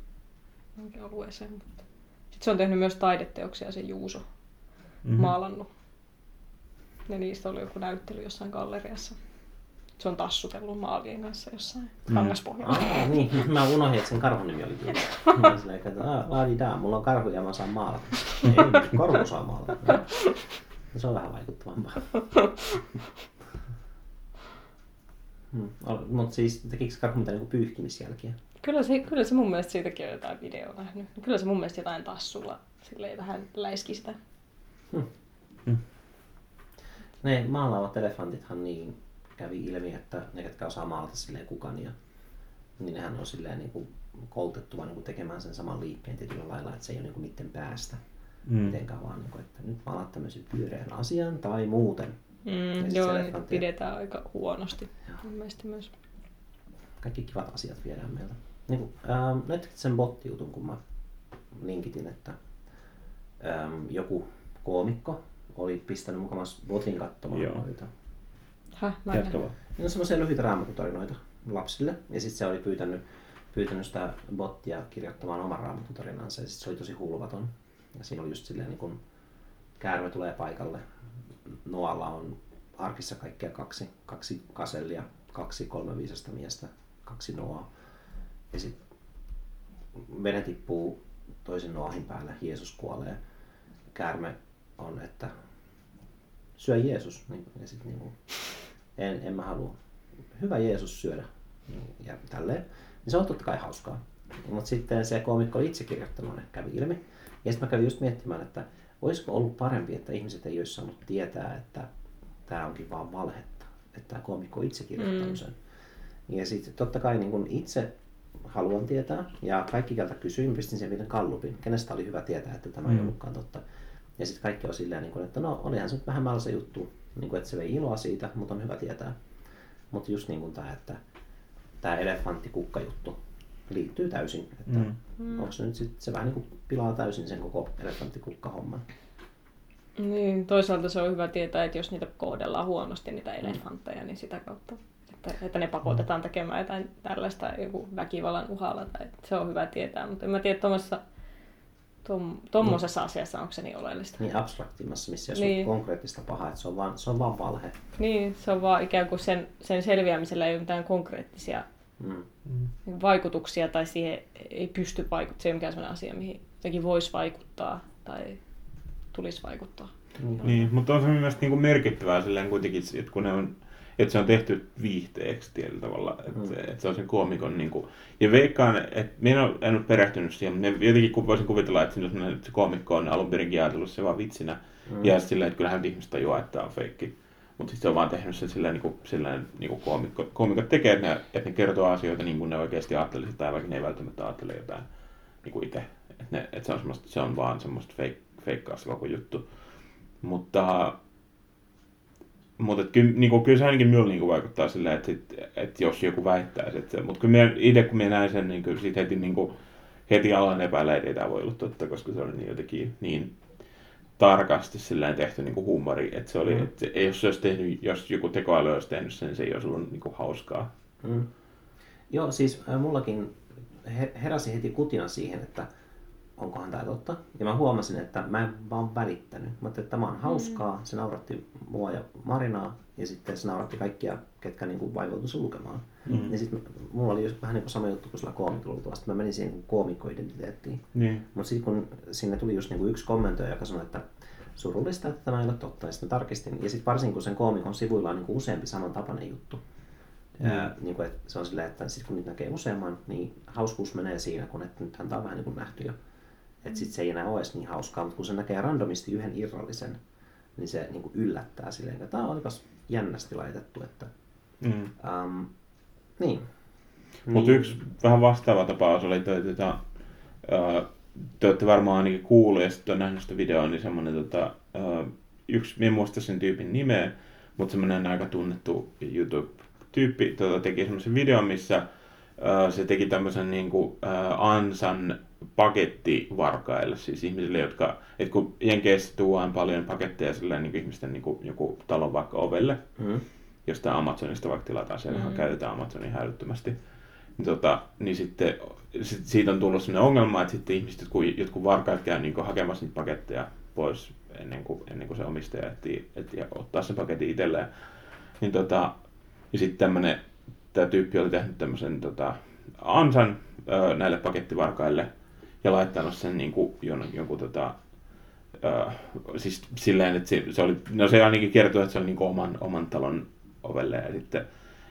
johonkin alueeseen. Mutta. Sitten se on tehnyt myös taideteoksia, se Juuso, Mm-hmm. maalannut. Ja niistä oli joku näyttely jossain galleriassa. Se on tassutellut maalien kanssa jossain Mm. kangaspohjalla. Ah, niin, mä unohdin, että sen karhun nimi oli Juuso. Mä olin silleen, että laadidaa, mulla on karhu ja mä saan maalata. Ei, karhu saa maalata. Se on vähän vaikuttavampaa. Hmm. Mutta siis tekikö karhu mitään niinku pyyhkimisjälkiä? Kyllä se, kyllä se mun mielestä siitäkin on jotain videoa nähnyt. Kyllä se mun mielestä jotain tassulla silleen vähän läiski sitä. Ne maalaavat elefantithan niin kävi ilmi, että ne, ketkä osaa maalata silleen kukania, niin nehän on silleen niin kuin koulutettu vaan niin kuin tekemään sen saman liikkeen tietyllä lailla, että se ei ole niin kuin niiden päästä Mm. mitenkään vaan, niin kuin, että nyt maalaat tämmöisen pyöreän asian tai muuten. Mm, joo, se niitä pidetään aika huonosti. Mun mielestä myös. Kaikki kivat asiat viedään meiltä. Niin kuin, ähm, näyttikö sen bottijutun, kun mä linkitin, että ähm, joku koomikko oli pistänyt mukamas botin katsomaan Joo. noita Häh, mä en Jatka vaan. Ne on semmoisia lyhyitä raamatutarinoita lapsille. Ja sitten se oli pyytänyt, pyytänyt sitä bottia kirjoittamaan oman raamatutarinansa. Ja sit se oli tosi hulvaton. Ja siinä oli just silleen, niin kun käärme tulee paikalle. Noalla on arkissa kaikkea kaksi, kaksi kasellia, kaksi kolme viisasta miestä, kaksi noaa. Ja sitten vene tippuu toisen noahin päälle, Jeesus kuolee. Käärme on, että syö Jeesus. Niin, ja sitten niin en, en mä halua. Hyvä Jeesus syödä. Ja tälleen. Niin se on totta kai hauskaa. Mutta sitten se koomikko itse kirjoittanut ne kävi ilmi. Ja sitten mä kävin just miettimään, että olisiko ollut parempi, että ihmiset ei olisi saanut tietää, että tämä onkin vaan valhetta. Että tämä koomikko itse kirjoittanut Mm. sen. Ja sitten totta kai niin kun itse haluan tietää, ja kaikki keltä kysyin, pistin sen vielä kallupin, kenestä oli hyvä tietää, että tämä ei Mm. ollutkaan totta. Ja sitten kaikki on silleen, niin kun, että no olihan se nyt vähän mälsä juttu, niin kun, että se vei iloa siitä, mutta on hyvä tietää. Mutta just niin kuin tämä, että tämä elefanttikukka-juttu liittyy täysin. Että Mm. mm. onko se nyt sit, se vähän niin kuin pilaa täysin sen koko elefanttikukka-homman. Niin, toisaalta se on hyvä tietää, että jos niitä kohdellaan huonosti, niitä elefantteja, niin sitä kautta, että, että ne pakotetaan tekemään jotain tällaista joku väkivallan uhalla, tai se on hyvä tietää, mutta en mä tiedä tuommoisessa tom, tommosessa asiassa onko se niin oleellista. Niin abstraktimmassa, missä jos Niin. on konkreettista pahaa, että se on vaan, se on vaan valhe. Niin, se on vaan ikään kuin sen, sen selviämisellä ei ole mitään konkreettisia Mm. vaikutuksia tai siihen ei pysty vaikuttamaan. Se ei ole mikään sellainen asia, mihin jotenkin voisi vaikuttaa tai tulisi vaikuttaa. Niin. Niin, mutta on se myös niin kuin merkittävää silleen kuitenkin, että kun ne on, että se on tehty viihteeksi tietyllä tavalla, että, Mm. että se on sen koomikon niin kuin, ja veikkaan, että minä en ole, en ole perehtynyt siihen, mutta jotenkin kun voisin kuvitella, että, siinä sellainen, että se koomikko on alun perinkin ajatellut se vaan vitsinä, Mm. ja silleen, että kyllähän ihmiset tajuaa, että tämä on feikki. Mutta sitten se on vaan tehnyt sen silleen, niin kuin, silleen niin kuin koomikko, koomikot tekee, että ne, että ne kertoo asioita niin kuin ne oikeasti ajattelisivat, tai vaikka ne ei välttämättä ajattele jotain niin kuin itse. Että, ne, että se, on semmoista, se on vaan semmoista fake, feikkaa se koko juttu. Mutta, mutta et kyllä, niin kuin, kyllä se ainakin minulle niin kuin vaikuttaa silleen, että, sit, että jos joku se, mutta kyllä minä, itse kun minä näin sen, niin kyllä siitä heti, niin kuin, heti alan epäillä, että ei tämä voi olla totta, koska se oli niin jotenkin niin tarkasti silleen tehty niin kuin huumori, että se oli, Mm. että jos se olisi tehnyt, jos joku tekoäly olisi tehnyt sen, niin se ei olisi ollut niin kuin hauskaa. Mm. Joo, siis äh, mullakin he- heräsi heti kutina siihen, että onkohan tämä totta. Ja mä huomasin, että mä en vaan välittänyt. Mä ajattelin, että tämä on hauskaa, se nauratti mua ja Marinaa, ja sitten se nauratti kaikkia, ketkä niin vaivautuivat se lukemaan. Mm. Ja sitten mulla oli just vähän niin kuin sama juttu kuin sillä koomikolla luultavasti. Mä menin siihen koomikkoidentiteettiin. Niin. Mutta sitten kun sinne tuli just niinku yksi kommentoija, joka sanoi, että surullista, että tämä ei ole totta, ja sitten tarkistin. Ja sitten varsinkin kun sen koomikon sivuilla on niinku useampi samantapainen juttu. Mm. Ja, niinku, et se on silleen, että sit kun niitä näkee useamman, niin hauskuus menee siinä, kun että nythän tämä on vähän niin kuin nähty jo. Että sit se ei enää ole edes niin hauskaa, mutta kun se näkee randomisti yhden irrallisen, niin se niin kuin yllättää silleen, että tämä olipas jännästi laitettu. Että, Mm. um, niin. Mutta Niin. yksi vähän vastaava tapaus oli toi, tota, ää, te olette varmaan ainakin kuullut ja sitten on nähnyt sitä videoa, niin semmoinen tota, ää, yksi, en muista sen tyypin nimeä, mutta semmoinen aika tunnettu YouTube-tyyppi tota, teki semmoisen videon, missä ää, se teki tämmöisen niin kuin, ää, ansan pakettivarkaille, siis ihmisille, jotka, et kun Jenkeissä tuodaan paljon paketteja sillä niin kuin ihmisten niin kuin, joku talon vaikka ovelle, Mm. jostain Amazonista vaikka tilataan, siellähän Mm. käytetään Amazonin hälyttömästi. Niin, tota, niin sitten sit, siitä on tullut sellainen ongelma, että sitten ihmiset, jotkut, jotkut varkaat käy niin hakemassa niitä paketteja pois ennen kuin, ennen kuin se omistaja etsii, etsii ottaa sen paketin itselleen. Niin tota, ja sitten tämmönen, tämä tyyppi oli tehnyt tämmöisen tota, ansan näille pakettivarkaille ja laittanut sen niin kuin, jon, jonkun tota, ö, siis silleen, että se, se oli, no se ainakin kertoi, että se oli niin kuin oman, oman talon ovelle ja sitten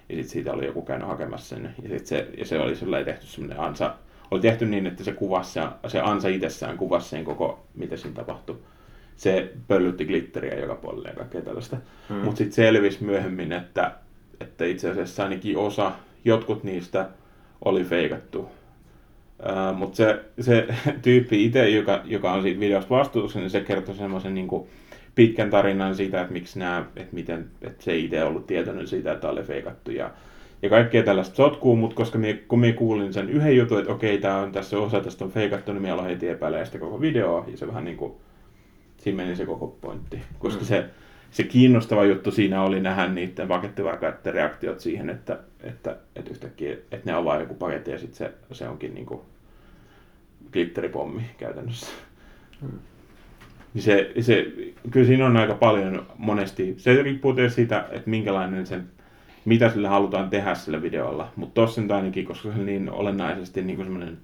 ja sitten siitä oli joku käynyt hakemassa sen. Ja, sit se, ja se oli sellainen tehty semmoinen ansa. Oli tehty niin, että se kuvasi, se, se ansa itsessään kuvasi sen koko, mitä siinä tapahtui. Se pöllytti glitteriä joka puolelle ja kaikkea tällaista. Mm. Mm. Mutta sitten selvisi myöhemmin, että, että itse asiassa ainakin osa, jotkut niistä oli feikattu. Uh, Mutta se, se tyyppi itse, joka, joka on siitä videosta vastuussa, niin se kertoi semmoisen niin pitkän tarinan siitä, että miksi nämä, että miten, että se itse ollut tietoinen siitä, että oli feikattu ja, ja kaikkea tällaista sotkuu, mutta koska mie, kun minä kuulin sen yhden jutun, että okei, tämä on tässä osa tästä on feikattu, niin minä aloin heti epäilemään sitä koko videoa ja se vähän niin kuin, siinä meni se koko pointti, koska Mm. se, se kiinnostava juttu siinä oli nähdä niiden pakettivarkaiden reaktiot siihen, että, että, että yhtäkkiä, että ne avaa joku paketti ja sitten se, se onkin niin kuin glitteripommi käytännössä. Mm. Niin se, se, kyllä siinä on aika paljon monesti, se riippuu tietysti siitä, että minkälainen sen, mitä sille halutaan tehdä sillä videolla, mutta tossa nyt ainakin, koska se on niin olennaisesti niin kuin semmoinen,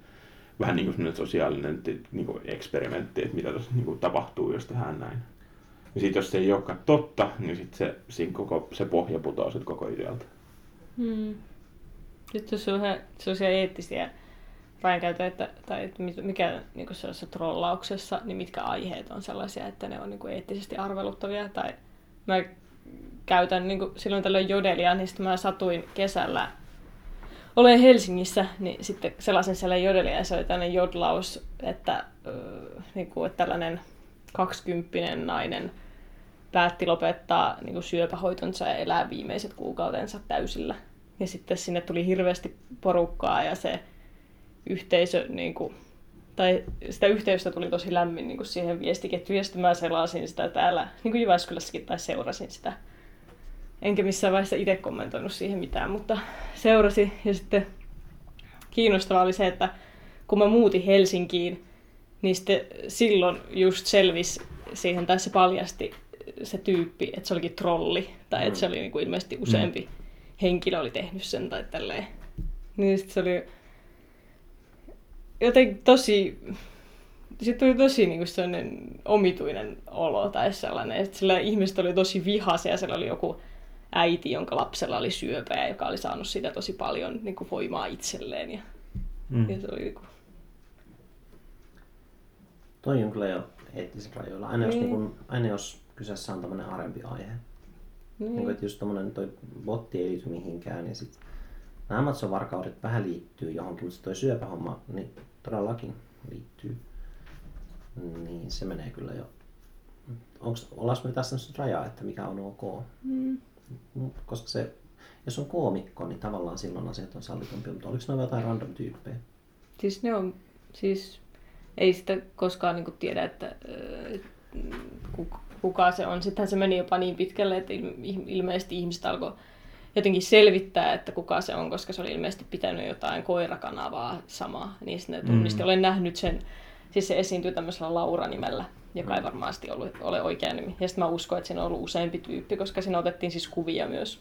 vähän niin kuin semmoinen sosiaalinen niin kuin eksperimentti, että mitä tuossa niin kuin tapahtuu, jos tehdään näin. Ja sitten jos se ei olekaan totta, niin sitten se, siinä koko, se pohja putoaa sit koko idealta. Hmm. Sitten jos on ihan sellaisia eettisiä rajankäytöjä, että, tai että mikä niin sellaisessa trollauksessa, niin mitkä aiheet on sellaisia, että ne on niin kuin eettisesti arveluttavia. Tai mä käytän niin kuin silloin tällöin jodelia, niin sitten mä satuin kesällä olen Helsingissä, niin sitten sellaisen siellä jodelia ja se oli tällainen jodlaus, että, öö, niin kuin, että tällainen kaksikymppinen nainen päätti lopettaa niin kuin syöpähoitonsa ja elää viimeiset kuukautensa täysillä. Ja sitten sinne tuli hirveästi porukkaa ja se yhteisö, niin kuin, tai sitä yhteystä tuli tosi lämmin niin kuin siihen viestiketjuun. Ja sitten mä selasin sitä täällä, niin kuin Jyväskylässäkin, tai seurasin sitä. Enkä missään vaiheessa itse kommentoinut siihen mitään, mutta seurasi. Ja sitten kiinnostavaa oli se, että kun mä muutin Helsinkiin, niin sitten silloin just selvisi siihen, tai se paljasti se tyyppi, että se olikin trolli, tai että se oli niin kuin ilmeisesti useampi henkilö oli tehnyt sen tai tälleen. Niin sitten se oli jotenkin tosi, sitten tuli tosi niin kuin sellainen omituinen olo tai sellainen, että sillä ihmiset oli tosi vihaisia ja siellä oli joku äiti, jonka lapsella oli syöpä ja joka oli saanut siitä tosi paljon niin kuin voimaa itselleen. Ja, Mm. ja se oli niin kuin, Toi on kyllä jo eettisillä rajoilla. Aina, jos, Niin. niin kun, aina jos kyseessä on tämmöinen arempi aihe. niin. Niin. Niin, että just tommonen toi botti ei liity mihinkään. Ja sit nämä Amazon-varkaudet vähän liittyy johonkin, mutta toi syöpähomma niin todellakin liittyy. Niin se menee kyllä jo. Onks, ollaanko me tässä nyt rajaa, että mikä on ok? Mm. Mm, Koska se, jos on koomikko, niin tavallaan silloin asiat on sallitumpia, mutta oliko ne jotain random tyyppejä? Siis ne on, siis ei sitä koskaan niin tiedä, että ö, ku- kuka se on. Sittenhän se meni jopa niin pitkälle, että il- ilmeisesti ihmiset alkoi jotenkin selvittää, että kuka se on, koska se oli ilmeisesti pitänyt jotain koirakanavaa samaa. Niin sitten ne tunnisti. Mm. Olen nähnyt sen, siis se esiintyy tämmöisellä Laura-nimellä, joka ei varmasti ollut, ole oikea nimi. Ja sitten mä uskon, että siinä on ollut useampi tyyppi, koska siinä otettiin siis kuvia myös.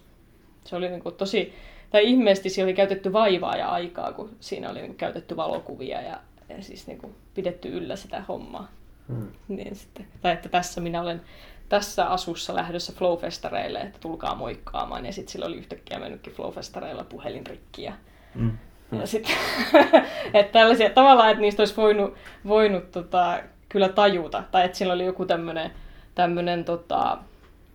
Se oli niin kuin tosi, tai ihmeesti siinä oli käytetty vaivaa ja aikaa, kun siinä oli niin käytetty valokuvia ja, ja siis niin kuin pidetty yllä sitä hommaa. Hmm. Niin sitten, tai että tässä minä olen tässä asussa lähdössä Flowfestareille, että tulkaa moikkaamaan. Ja sitten sillä oli yhtäkkiä mennytkin Flowfestareilla puhelin rikki. Ja, Mm. Ja sitten, että tällaisia tavallaan, että niistä olisi voinut, voinut tota, kyllä tajuta. Tai että sillä oli joku tämmöinen tämmönen, tota,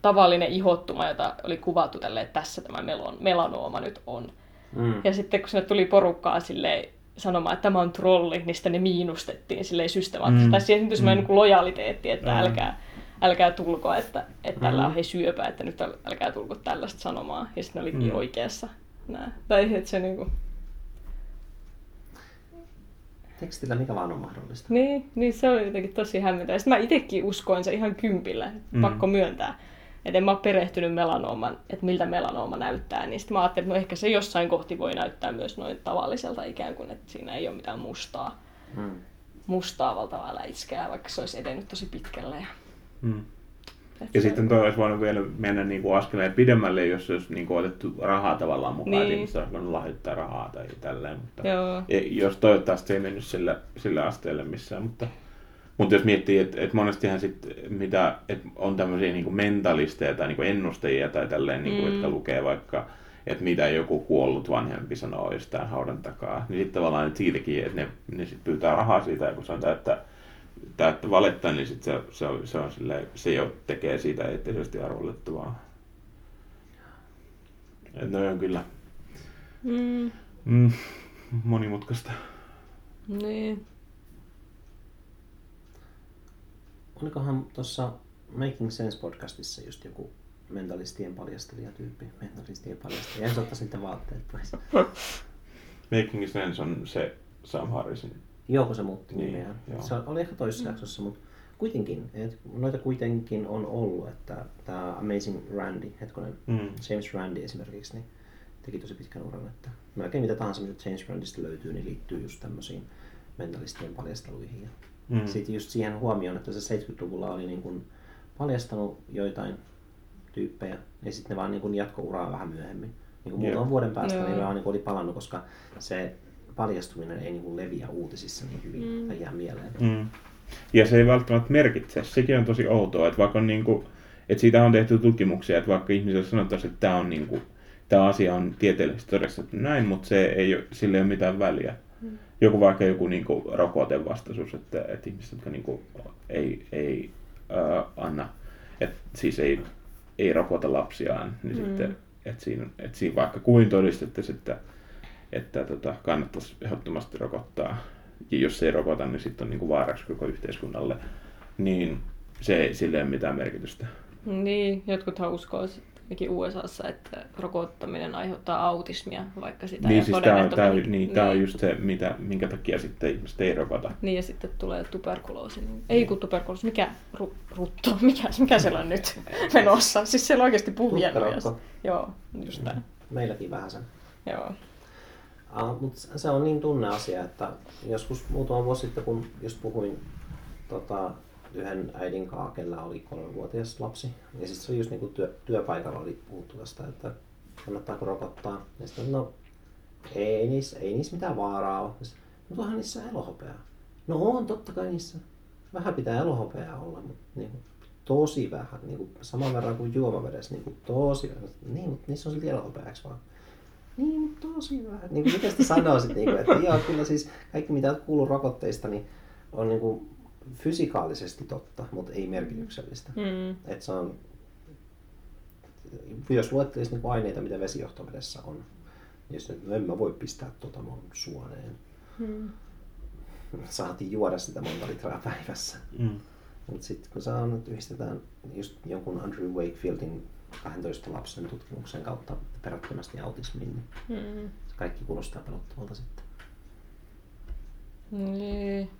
tavallinen ihottuma, jota oli kuvattu tälleen, että tässä tämä melon, melanooma nyt on. Mm. Ja sitten kun sinne tuli porukkaa silleen, sanomaan, että tämä on trolli, niin sitten ne miinustettiin silleen systemaattisesti. Mm. Tai siihen syntyi semmoinen Mm. niin lojaliteetti, että Mm. älkää, älkää tulko, että, että tällä Mm. on he syöpä, että nyt äl- älkää tulko tällaista sanomaan. Ja sitten ne olikin Mm. oikeassa. Nää. Tai että se niinku, Tekstillä mikä vaan on mahdollista. niin, niin se oli jotenkin tosi hämmentävää. Sitten mä itsekin uskoin se ihan kympillä, Mm. mm. pakko myöntää. Että en mä ole perehtynyt melanooman, että miltä melanooma näyttää. Niin sitten mä ajattelin, että no ehkä se jossain kohti voi näyttää myös noin tavalliselta ikään kuin, että siinä ei ole mitään mustaa. Mm. mustaa valtavaa läiskää, vaikka se olisi edennyt tosi pitkälle. Ja, Mm. et Ja se- sitten toi olisi voinut vielä mennä niin kuin askeleen pidemmälle, jos olisi niin kuin otettu rahaa tavallaan mukaan, niin. Niin. ihmiset olisi voinut lahjoittaa rahaa tai tälleen. Mutta Joo. Ja jos toivottavasti se ei mennyt sille, sille asteelle missään, mutta, mutta jos miettii, että, että monestihan sit, mitä, että on tämmöisiä niin mentalisteja tai niin ennustajia tai tälleen, niin kuin, Mm. jotka lukee vaikka, että mitä joku kuollut vanhempi sanoo jostain haudan takaa, niin sitten tavallaan että siitäkin, että ne, ne sit pyytää rahaa siitä, ja kun sanotaan, että täyttä valetta, niin sit se, se, on, se, on silleen, se jo tekee siitä eettisesti arvolettavaa. Että ne on kyllä Mm, mm, monimutkaista. niin. Olikohan tuossa Making Sense podcastissa just joku mentalistien paljastelija tyyppi. Mentalistien paljastelija. En ottaisi niitä vaatteet pois. Making Sense on se Sam Harrisin. Joo, kun se muutti Niin, nimeään. joo. Se oli ehkä toisessa jaksossa, mutta kuitenkin. Et noita kuitenkin on ollut, että tämä Amazing Randy, hetkonen, Mm. James Randy esimerkiksi, niin teki tosi pitkän uran, että melkein mitä tahansa, mitä James Randista löytyy, niin liittyy just tämmöisiin mentalistien paljasteluihin. Ja Mm. Sitten just siihen huomioon, että se 70-luvulla oli niin kuin paljastanut joitain tyyppejä ja sitten ne vaan niin kuin jatko-uraa vähän myöhemmin. Niin kuin muutaman vuoden päästä Joo. niin ne vaan niin kuin oli palannut, koska se paljastuminen ei niin kuin leviä uutisissa niin hyvin Mm. tai jää mieleen. Mm. Ja se ei välttämättä merkitse. Sekin on tosi outoa, että vaikka on niinku, että siitä on tehty tutkimuksia, että vaikka ihmiselle sanottaisiin, että tämä on niinku, tämä asia on tieteellisesti todistettu näin, mutta se ei ole, sillä ei ole mitään väliä. Mm. Joku vaikka joku niinku rokotevastaisuus, että, että ihmiset, jotka niinku ei, ei ää, anna, että siis ei, ei rokota lapsiaan, niin Mm. sitten, että siinä, että siinä vaikka kuin todistettaisiin, että, että tota, kannattaisi ehdottomasti rokottaa, ja jos ei rokota, niin sitten on niin kuin vaaraksi koko yhteiskunnalle, niin se ei sille ole mitään merkitystä. Niin, jotkuthan uskoo ainakin USAssa, että rokottaminen aiheuttaa autismia, vaikka sitä niin ei siis tämä on, todennettu. tää, on- niin, tää on just se, mitä, minkä takia sitten ihmiset ei rokota. Niin, ja sitten tulee tuberkuloosi. Niin- Ei kun tuberkuloosi, mikä ru, rutto, mikä, mikä siellä on nyt menossa? Siis siellä oikeasti puhjennut. Joo, just näin. Meilläkin vähän sen. Joo. Uh, mutta se on niin tunne asia, että joskus muutama vuosi sitten, kun just puhuin tota, yhden äidin kanssa, kellä oli kolmevuotias lapsi, ja sitten se oli just niinku työ, työpaikalla oli puhuttu tästä, että kannattaako rokottaa. Ja sitten no, ei niissä, ei niissä mitään vaaraa ole. Mutta onhan niissä elohopeaa. No on, totta kai niissä. Vähän pitää elohopeaa olla, mutta niinku, tosi vähän. Niinku, saman verran kuin juomavedessä. Niinku, tosi vähän. Niin, mutta niissä on silti elohopeaksi vaan. Niin, mutta tosi vähän. Niin kuin miten sitä sanoisit, niin kuin, että joo, kyllä siis kaikki mitä kuullut rokotteista, niin on niin kuin fysikaalisesti totta, mutta ei merkityksellistä. Mm. Et se on, jos luettelisi niin aineita, mitä vesijohtovedessä on, niin jos nyt, no en mä voi pistää tuota mun suoneen. Mm. Saatiin juoda sitä monta litraa päivässä. Mm. Mutta sitten kun saa nyt yhdistetään just jonkun Andrew Wakefieldin 12 lapsen tutkimuksen kautta perättömästi autismiin, niin Mm. se kaikki kuulostaa pelottavalta sitten. Niin.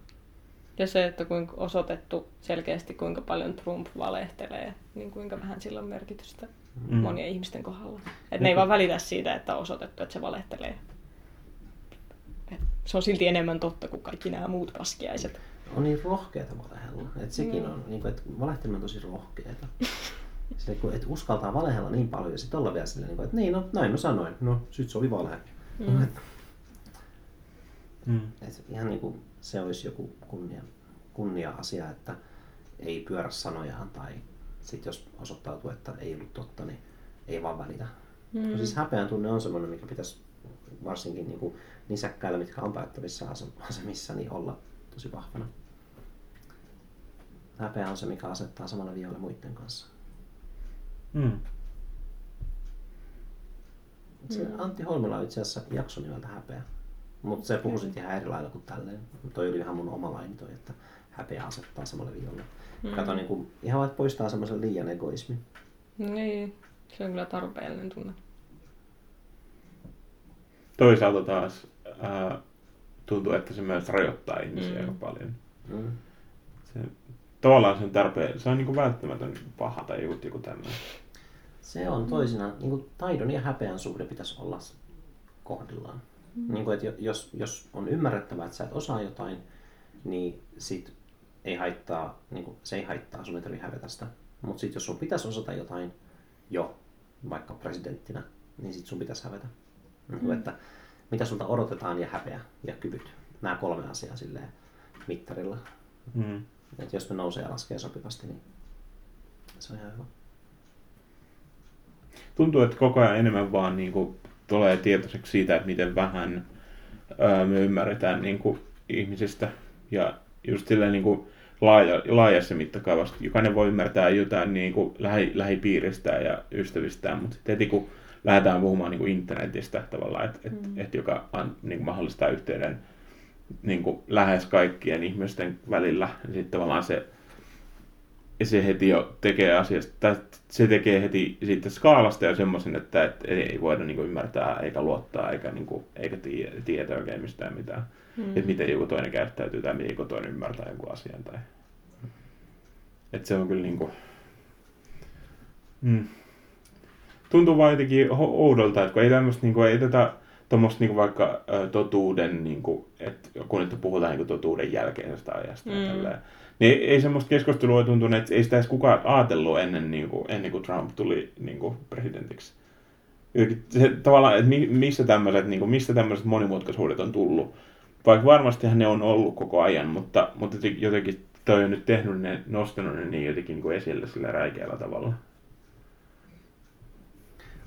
Ja se, että kuinka osoitettu selkeästi, kuinka paljon Trump valehtelee, niin kuinka vähän sillä on merkitystä Mm. monien ihmisten kohdalla. Et ne ei vaan välitä siitä, että on osoitettu, että se valehtelee. Et se on silti enemmän totta kuin kaikki nämä muut paskiaiset. On niin rohkeata valehella. Et sekin Mm. on, niin kuin, että valehteleminen on tosi rohkeata. Se, kun, että uskaltaa valehella niin paljon ja sitten olla vielä silleen, niin kuin, että niin, no näin mä sanoin. No, sit se oli valhe. Mm. Et, Mm. et ihan niin kuin se olisi joku kunnia, kunnia-asia, että ei pyörä sanojaan tai sitten jos osoittautuu, että ei ollut totta, niin ei vaan välitä. Mm. Mm. Siis häpeän tunne on semmoinen, mikä pitäisi varsinkin niin kuin nisäkkäillä, mitkä on päättävissä asem- asemissa, niin olla tosi vahvana. Häpeä on se, mikä asettaa samalla viivalle muiden kanssa. Mm. Se Antti Holmilla on itse asiassa jakso nimeltä häpeä. Mutta se puhui sitten ihan eri lailla kuin tälleen. Toi oli ihan mun oma laini toi, että häpeä asettaa samalle viivalle. Mm. Kato niin kuin, ihan vaan, poistaa semmoisen liian egoismin. Niin, se on kyllä tarpeellinen tunne. Toisaalta taas ää, tuntuu, että se myös rajoittaa ihmisiä Mm. aika paljon. Mm. Se, tavallaan se on tarpeen, se on niin kuin välttämätön paha tai joku, joku tämmöinen. Se on toisinaan, niin kuin taidon ja häpeän suhde pitäisi olla kohdillaan. Mm. Niin kuin, että jo- jos, jos on ymmärrettävää, että sä et osaa jotain, niin sit ei haittaa, niin kuin, se ei haittaa, sun ei tarvitse hävetä sitä. Mutta sitten jos sun pitäisi osata jotain jo, vaikka presidenttinä, niin sit sun pitäisi hävetä. Niin kuin, että mitä sulta odotetaan ja häpeä ja kyvyt. Nämä kolme asiaa silleen mittarilla. Mm. Että jos ne nousee ja laskee sopivasti, niin se on ihan hyvä. Tuntuu, että koko ajan enemmän vaan niin kuin, tulee tietoiseksi siitä, että miten vähän ää, me ymmärretään niin kuin, ihmisistä. Ja just silleen niin kuin, laaja, laajassa mittakaavassa. Jokainen voi ymmärtää jotain niin kuin, lähi, lähipiiristään ja ystävistään, mutta sitten heti kun lähdetään puhumaan niin kuin internetistä tavallaan, että et, Mm. et, joka an, niin kuin, mahdollistaa yhteyden niin kuin, lähes kaikkien ihmisten välillä, niin sitten tavallaan se se heti jo tekee asiasta, tai se tekee heti siitä skaalasta ja semmoisen, että, että ei voida niin kuin, ymmärtää eikä luottaa eikä, niin kuin, eikä tie, tietää oikein mistään mitään. Mm. Että miten joku toinen käyttäytyy tai miten joku toinen ymmärtää jonkun asian. Tai... Että se on kyllä niin kuin... mm. Tuntuu vaan jotenkin oudolta, että kun ei tämmöistä, niin kuin, ei tätä tuommoista niin vaikka totuuden, niin kuin, että kun nyt puhutaan niin kuin totuuden jälkeisestä ajasta mm. ja tälleen, niin ei, semmoista keskustelua tuntunut, että ei sitä edes kukaan ajatellut ennen, niin kuin, ennen kuin Trump tuli niin kuin presidentiksi. Se, tavallaan, että mi, mistä tämmöiset, niin kuin, mistä tämmöiset monimutkaisuudet on tullut. Vaikka varmastihan ne on ollut koko ajan, mutta, mutta jotenkin- jotenkin toi on nyt tehnyt ne, nostanut ne niin jotenkin niin kuin esille sillä räikeällä tavalla.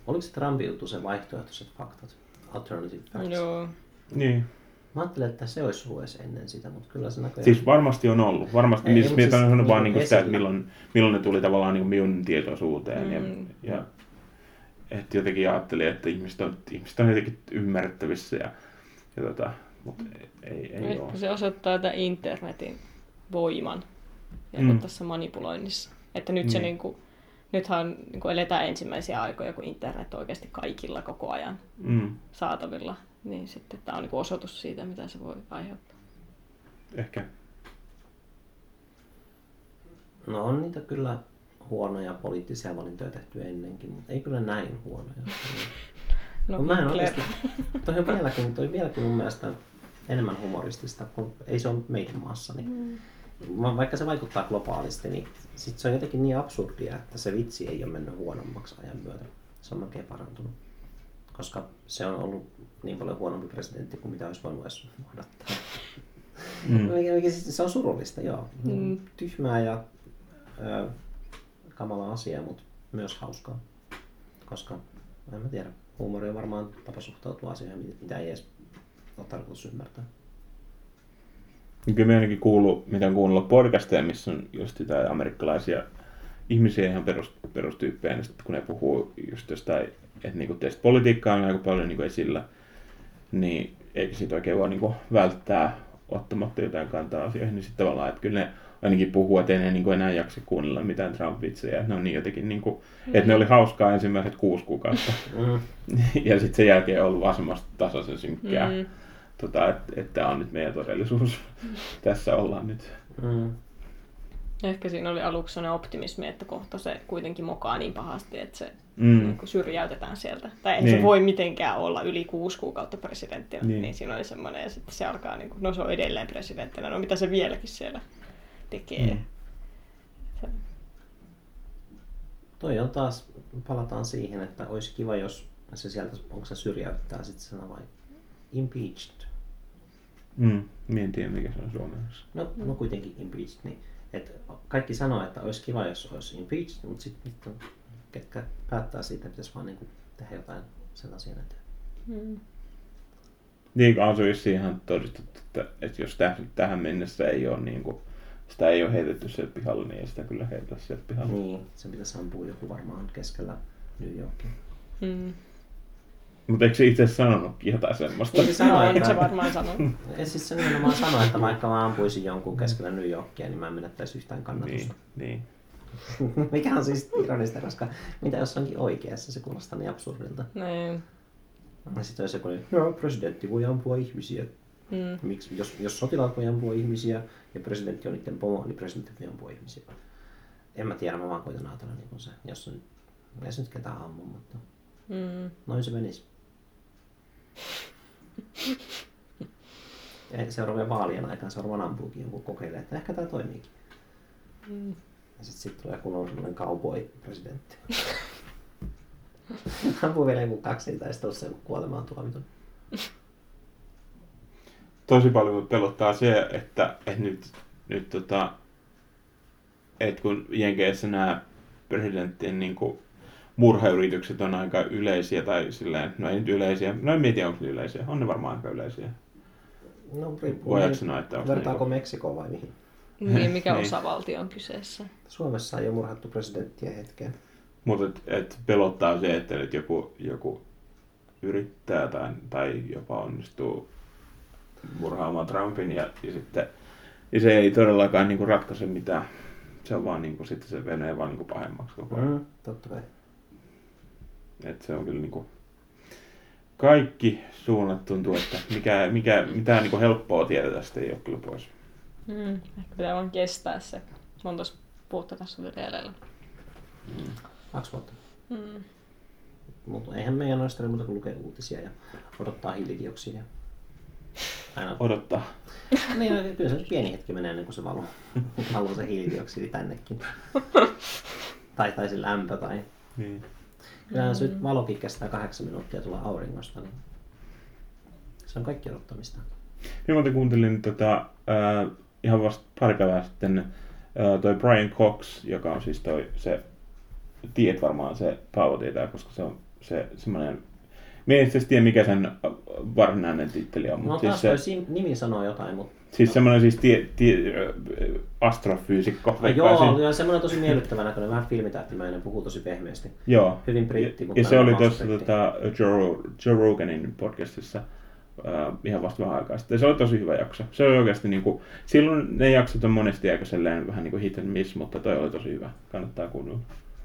Oliko se Trumpin juttu se vaihtoehtoiset faktat? Alternative facts? Joo. Niin. Mä ajattelin, että se olisi ollut edes ennen sitä, mutta kyllä se näköjään... Siis varmasti on ollut. Varmasti, Ei, ei, siis, mietin siis vaan niin kuin sitä, että milloin, milloin ne tuli tavallaan niin kuin minun tietoisuuteen. Mm. Ja, ja että jotenkin ajattelin, että ihmiset on, ihmiset on jotenkin ymmärrettävissä. Ja, ja tota, mutta ei, ei Ehkä ole. se osoittaa tämän internetin voiman ja Mm. mm. tässä manipuloinnissa. Että nyt se Niin. niinku, nythän niinku eletään ensimmäisiä aikoja, kun internet on oikeasti kaikilla koko ajan Mm, saatavilla. Niin sitten tämä on niinku osoitus siitä, mitä se voi aiheuttaa. ehkä. No on niitä kyllä huonoja poliittisia valintoja tehty ennenkin, mutta ei kyllä näin huonoja. No, mä en oikeasti, toi on vieläkin, toi vieläkin mun mielestä enemmän humoristista, kun ei se ole meidän maassa. Niin Mm. Va- vaikka se vaikuttaa globaalisti, niin sit se on jotenkin niin absurdia, että se vitsi ei ole mennyt huonommaksi ajan myötä. Se on melkein parantunut. Koska se on ollut niin paljon huonompi presidentti kuin mitä olisi voinut edes odottaa. Mm. Mikä siis- Se on surullista, joo. Mm. Tyhmää ja ö, kamala asia, mutta myös hauskaa. Koska, en mä tiedä, huumori on varmaan tapa suhtautua asioihin, mitä ei edes ole tarkoitus ymmärtää. Kyllä me ainakin kuuluu, mitä on kuunnellut podcasteja, missä on just sitä amerikkalaisia ihmisiä ihan perus, perustyyppejä, niin sitten kun ne puhuu just jostain, että niinku teistä politiikkaa on aika paljon niinku esillä, niin eikä siitä oikein voi niinku välttää ottamatta jotain kantaa asioihin, niin sitten tavallaan, että kyllä ne ainakin puhuu, että ei ne niinku enää jaksa kuunnella mitään Trump-vitsejä, että ne on niin jotenkin niinku, että ne oli hauskaa ensimmäiset kuusi kuukautta, Mm. ja sitten sen jälkeen on ollut vaan semmoista tasaisen synkkää, Mm. tota, että, että tämä on nyt meidän todellisuus. Tässä ollaan nyt. Mm. Ehkä siinä oli aluksi sellainen optimismi, että kohta se kuitenkin mokaa niin pahasti, että se Mm. niin kuin syrjäytetään sieltä. Tai ei Niin. se voi mitenkään olla yli kuusi kuukautta presidenttinä. Niin. Niin. siinä oli semmoinen, ja sitten se alkaa, niin kuin, no se on edelleen presidenttinä, no mitä se vieläkin siellä tekee. Mm. Se, Toi on taas, palataan siihen, että olisi kiva, jos se sieltä, onko se syrjäyttää sitten sana vai impeached. Mm. Mie en tiedä, mikä se on suomeksi. No, no kuitenkin impeached. Niin, et kaikki sanoo, että olisi kiva, jos olisi impeached, mutta sitten ketkä päättää siitä, pitäisi vaan niinku tehdä jotain sen asian eteen. mm. Niin, on se ihan todistettu, että, että jos täh, tähän mennessä ei ole niin kuin, sitä ei ole heitetty sieltä pihalle, niin ei sitä kyllä heitetä sieltä pihalle. Niin, se pitäisi ampua joku varmaan keskellä New Yorkia. Mm. Mutta eikö se itse sanonutkin jotain semmoista? Niin se sanoi, No, nyt se että, varmaan sanoo. ja siis se nimenomaan sanoi, että vaikka mä ampuisin jonkun keskellä New Yorkia, niin mä en menettäisi yhtään kannatusta. Niin, niin. Mikä on siis ironista, koska mitä jos onkin oikeassa, se kuulostaa niin absurdilta. Niin. Ja sitten olisi joku, no presidentti voi ampua ihmisiä. Mm. Miksi, jos, jos sotilaat voi ampua ihmisiä ja presidentti on niiden pomo, niin presidentti voi ampua ihmisiä. En mä tiedä, mä vaan koitan ajatella niin kuin se, jos nyt, ei se nyt ketään ammu, mutta Mm. noin se menisi. Ja seuraavien vaalien aikana se varmaan ampuukin joku kokeilee, että ehkä tämä toimiikin. Mm. Ja sitten sit tulee kunnon semmoinen cowboy-presidentti. Ampuu vielä joku kaksi tai sitten olisi se kuolemaan tuomitun. Tosi paljon pelottaa se, että, että nyt, nyt tota, että kun Jenkeissä nämä presidenttien niin kuin, murhayritykset on aika yleisiä, tai silleen, no ei nyt yleisiä, no en tiedä onko ne yleisiä, on ne varmaan aika yleisiä. No riippuu. Voidaanko niin, sanoa, että onko Vertaako niinku- Meksikoon vai mihin? Niin, mikä Niin. osavaltio on kyseessä? Suomessa ei ole murhattu presidenttiä hetkeen. Mutta et, et pelottaa se, että nyt joku, joku yrittää tai, tai jopa onnistuu murhaamaan Trumpin ja, ja sitten ja se ei todellakaan niinku ratkaise mitään. Se on vaan niinku, sitten se menee vaan niinku pahemmaksi koko ajan. Mm, totta kai. Et se on kyllä niinku, kaikki suunnat tuntuu, että mikä, mikä, mitään niinku helppoa tietä tästä ei ole kyllä pois. Mm. Ehkä pitää vaan kestää se. Monta vuotta tässä on vielä jäljellä. Kaksi vuotta. Mm. Mutta eihän meidän noista muuta kuin lukea uutisia ja odottaa hiilidioksidia. Aina. Odottaa. niin, no, kyllä se nyt pieni hetki menee ennen kuin se valuu, valuu se hiilidioksidi tännekin. tai, tai se lämpö tai... Niin. Kyllähän se nyt valokin kestää kahdeksan minuuttia tulla auringosta, niin se on kaikki odottamista. Minä muuten kuuntelin tota, äh, ihan vasta pari päivää sitten toi Brian Cox, joka on siis toi se, tiedät varmaan se paavotietäjä, koska se on se semmoinen, minä en itse tiedä mikä sen varsinainen titteli on, No mutta taas siis, toi se, nimi sanoo jotain, mutta... siis semmoinen siis tie, tie, astrofyysikko. No, joo, ja semmoinen tosi miellyttävä näköinen, vähän filmitähtimäinen, puhuu tosi pehmeästi. Joo. Hyvin britti, Ja, mutta ja se oli tuossa tota, Joe, Joe Roganin podcastissa äh, ihan vasta vähän aikaa sitten. Se oli tosi hyvä jakso. Se oli oikeasti niinku, silloin ne jaksot on monesti aika sellainen vähän niinku hit and miss, mutta toi oli tosi hyvä. Kannattaa kuunnella.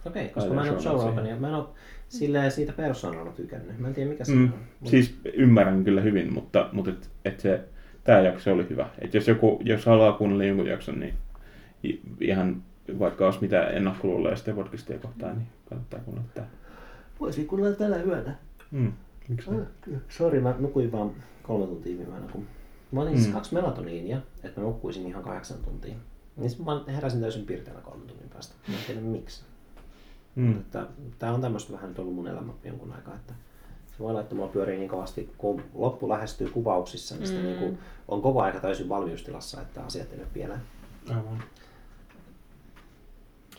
Okei, koska Laitan mä en ole Joe. Rogania, mä en ole silleen siitä persoonalla tykännyt. Mä en tiedä mikä se Mm. on. Mut- Siis ymmärrän kyllä hyvin, mutta, mutta et, et se, tää jakso oli hyvä. Et jos joku, jos haluaa kuunnella jonkun jakson, niin ihan vaikka olisi mitä ennakkoluuloja sitä podcastia kohtaan, niin kannattaa kuunnella tää. Voisi kuunnella tänä yönä. Mm. Miksi? Ah, Sori, mä nukuin vaan kolme tuntia viime yönä, kun mä otin siis Mm. kaksi melatoniinia, että mä nukkuisin ihan kahdeksan tuntia. Niin mä heräsin täysin pirteänä kolmen tunnin päästä. Mä en tiedä miksi. Mm. Että, tää on tämmöistä vähän nyt ollut mun elämä jonkun aikaa, että se voi olla, että mulla pyörii niin kovasti, kun loppu lähestyy kuvauksissa, niin, mm. Niin kuin on koko aika täysin valmiustilassa, että asiat ei ole vielä. Aivan.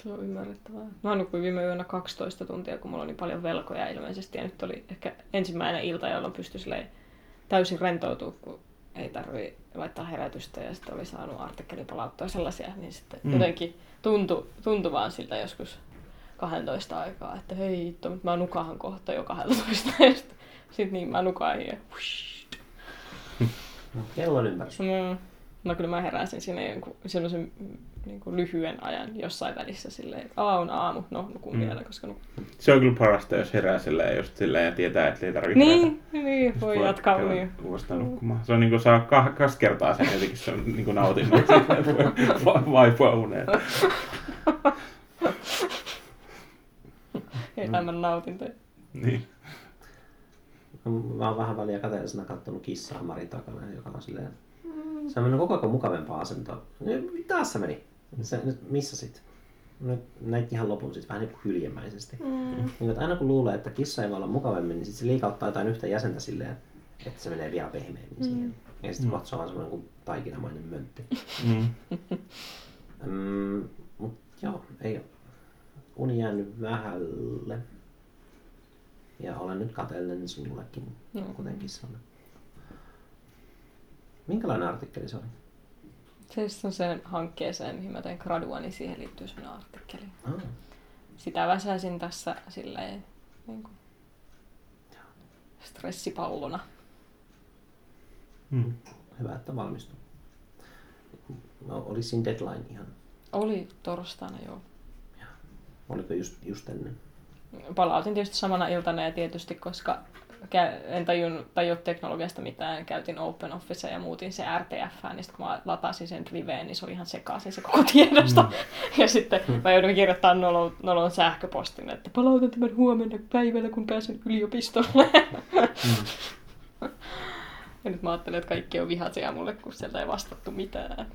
Se on ymmärrettävää. Mä nukuin viime yönä 12 tuntia, kun mulla oli niin paljon velkoja ilmeisesti. Ja nyt oli ehkä ensimmäinen ilta, jolloin pystyi täysin rentoutua, kun ei tarvi laittaa herätystä ja sitten oli saanut artikkelipalauttoja sellaisia, niin sitten Mm. jotenkin tuntui, tuntui vaan siltä joskus 12 aikaa, että hei hitto, mutta mä nukahan kohta jo 12 ja sitten sit niin mä nukahin ja. No, kello on ymmärrys. Mm. No kyllä mä heräsin sinne jonkun semmoisen niin kuin lyhyen ajan jossain välissä silleen, että aa on aamu, no nukun Mm. mm. vielä, koska nukun. Se on kyllä parasta, jos herää silleen just silleen ja tietää, että ei tarvitse Niin, niin, voi jatkaa käydä niin. Uudestaan nukkumaan. Se on niinku saa kah- kaksi kertaa sen jotenkin se on niinku nautinnon. Voi va- vaipua uneen. Elämän nautinto. Niin. Mä oon vähän väliä kateellisena kattonut kissaa Marin takana, joka on silleen... Se on mennyt koko ajan mukavempaa asentoa. Taas se meni. Se, nyt, missä sit? Nyt näit ihan lopun sit vähän niin kuin hyljemäisesti. Mm. Niin, että aina kun luulee, että kissa ei voi olla mukavemmin, niin sit se liikauttaa jotain yhtä jäsentä silleen, että se menee vielä pehmeämmin siihen. Ja sitten se on vaan semmoinen kuin taikinamainen möntti. Mm. Mm, mut joo, ei. Uni jäänyt vähälle. Ja olen nyt kateellinen sinullekin, No. kuten kissalle. Minkälainen artikkeli se oli? Se on sen hankkeeseen, mihin mä tein gradua, niin siihen liittyy sellainen artikkeli. Ah, Sitä väsäsin tässä silleen niin kuin, stressipallona. Mm. hyvä, että valmistui. No, oli siinä deadline ihan. Oli torstaina joo. Oliko just, just ennen? Palautin tietysti samana iltana ja tietysti, koska en tajun, tajua teknologiasta mitään, käytin OpenOfficea ja muutin se RTF, niin sitten kun mä latasin sen riveen, niin se oli ihan sekaisin se koko tiedosto. Mm. Ja sitten mä joudun kirjoittamaan nolon, nolon sähköpostin, että palautan tämän huomenna päivällä, kun pääsen yliopistolle. Mm. ja nyt mä ajattelen, että kaikki on vihaisia mulle, kun sieltä ei vastattu mitään.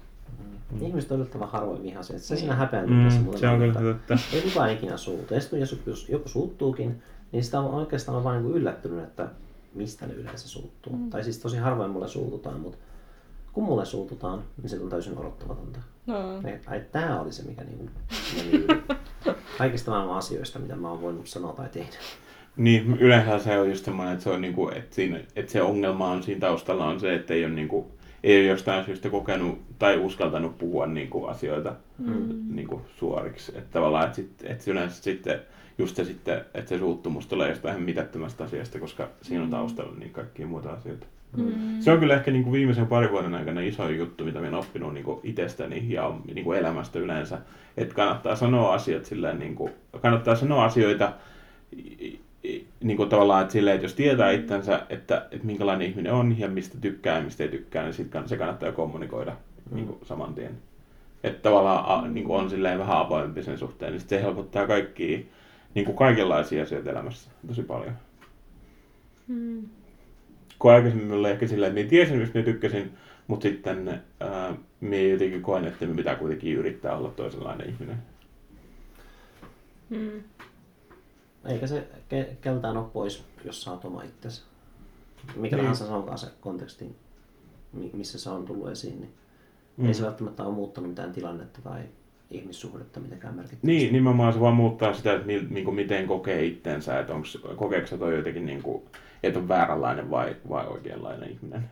Mm. Ihmiset on yllättävän harvoin vihaisia. Se siinä Niin. häpeäntyy tässä Mm, se on että kyllä totta. Ei kukaan ikinä suutu. Ja sitten jos jos joku suuttuukin, niin sitä on oikeastaan on vain niin yllättynyt, että mistä ne yleensä suuttuu. Mm. Tai siis tosi harvoin mulle suututaan, mutta kun mulle suututaan, niin se on täysin odottamatonta. No. Ne- Ai, tää oli se, mikä niinku meni yli. Kaikista maailman asioista, mitä mä oon voinut sanoa tai tehdä. Niin, yleensä se on just semmoinen, että, se on niinku, että, siinä, että se ongelma on siinä taustalla on se, että ei ole, niinku, ei ole jostain syystä kokenut tai uskaltanut puhua niinku asioita Mm. niinku suoriksi. Että tavallaan, että, sit, että yleensä sitten just se sitten, että se suuttumus tulee jostain mitättömästä asiasta, koska siinä on taustalla niin kaikkia muuta asioita. Mm. Se on kyllä ehkä niin kuin viimeisen parin vuoden aikana iso juttu, mitä minä olen oppinut niin kuin itsestäni ja niin kuin elämästä yleensä. Että kannattaa sanoa asiat silleen, niin kuin, kannattaa sanoa asioita niin kuin tavallaan, että, silleen, että jos tietää itsensä, että, että minkälainen ihminen on ja mistä tykkää ja mistä ei tykkää, niin sit kann- se kannattaa jo kommunikoida niin kuin saman tien. Että tavallaan a, niin kuin on silleen vähän avoimempi sen suhteen, niin sit se helpottaa kaikkia, niin kuin kaikenlaisia asioita elämässä tosi paljon Mm. kun aikaisemmin oli ehkä silleen, että minä tiesin, mistä minä tykkäsin, mutta sitten ää, minä jotenkin koen, että minä pitää kuitenkin yrittää olla toisenlainen ihminen. Mm. Eikä se ke- keltään ole pois, jos oot oma itsesi. Mikä Niin. tahansa se onkaan se konteksti, mi- missä se on tullut esiin, niin Mm. ei se välttämättä ole muuttanut mitään tilannetta tai ihmissuhdetta mitenkään merkittävästi. Niin, nimenomaan se vaan muuttaa sitä, että mi, niin kuin miten kokee itsensä, että onko, kokeeko se toi jotenkin, niin kuin, että on vääränlainen vai, vai oikeanlainen ihminen.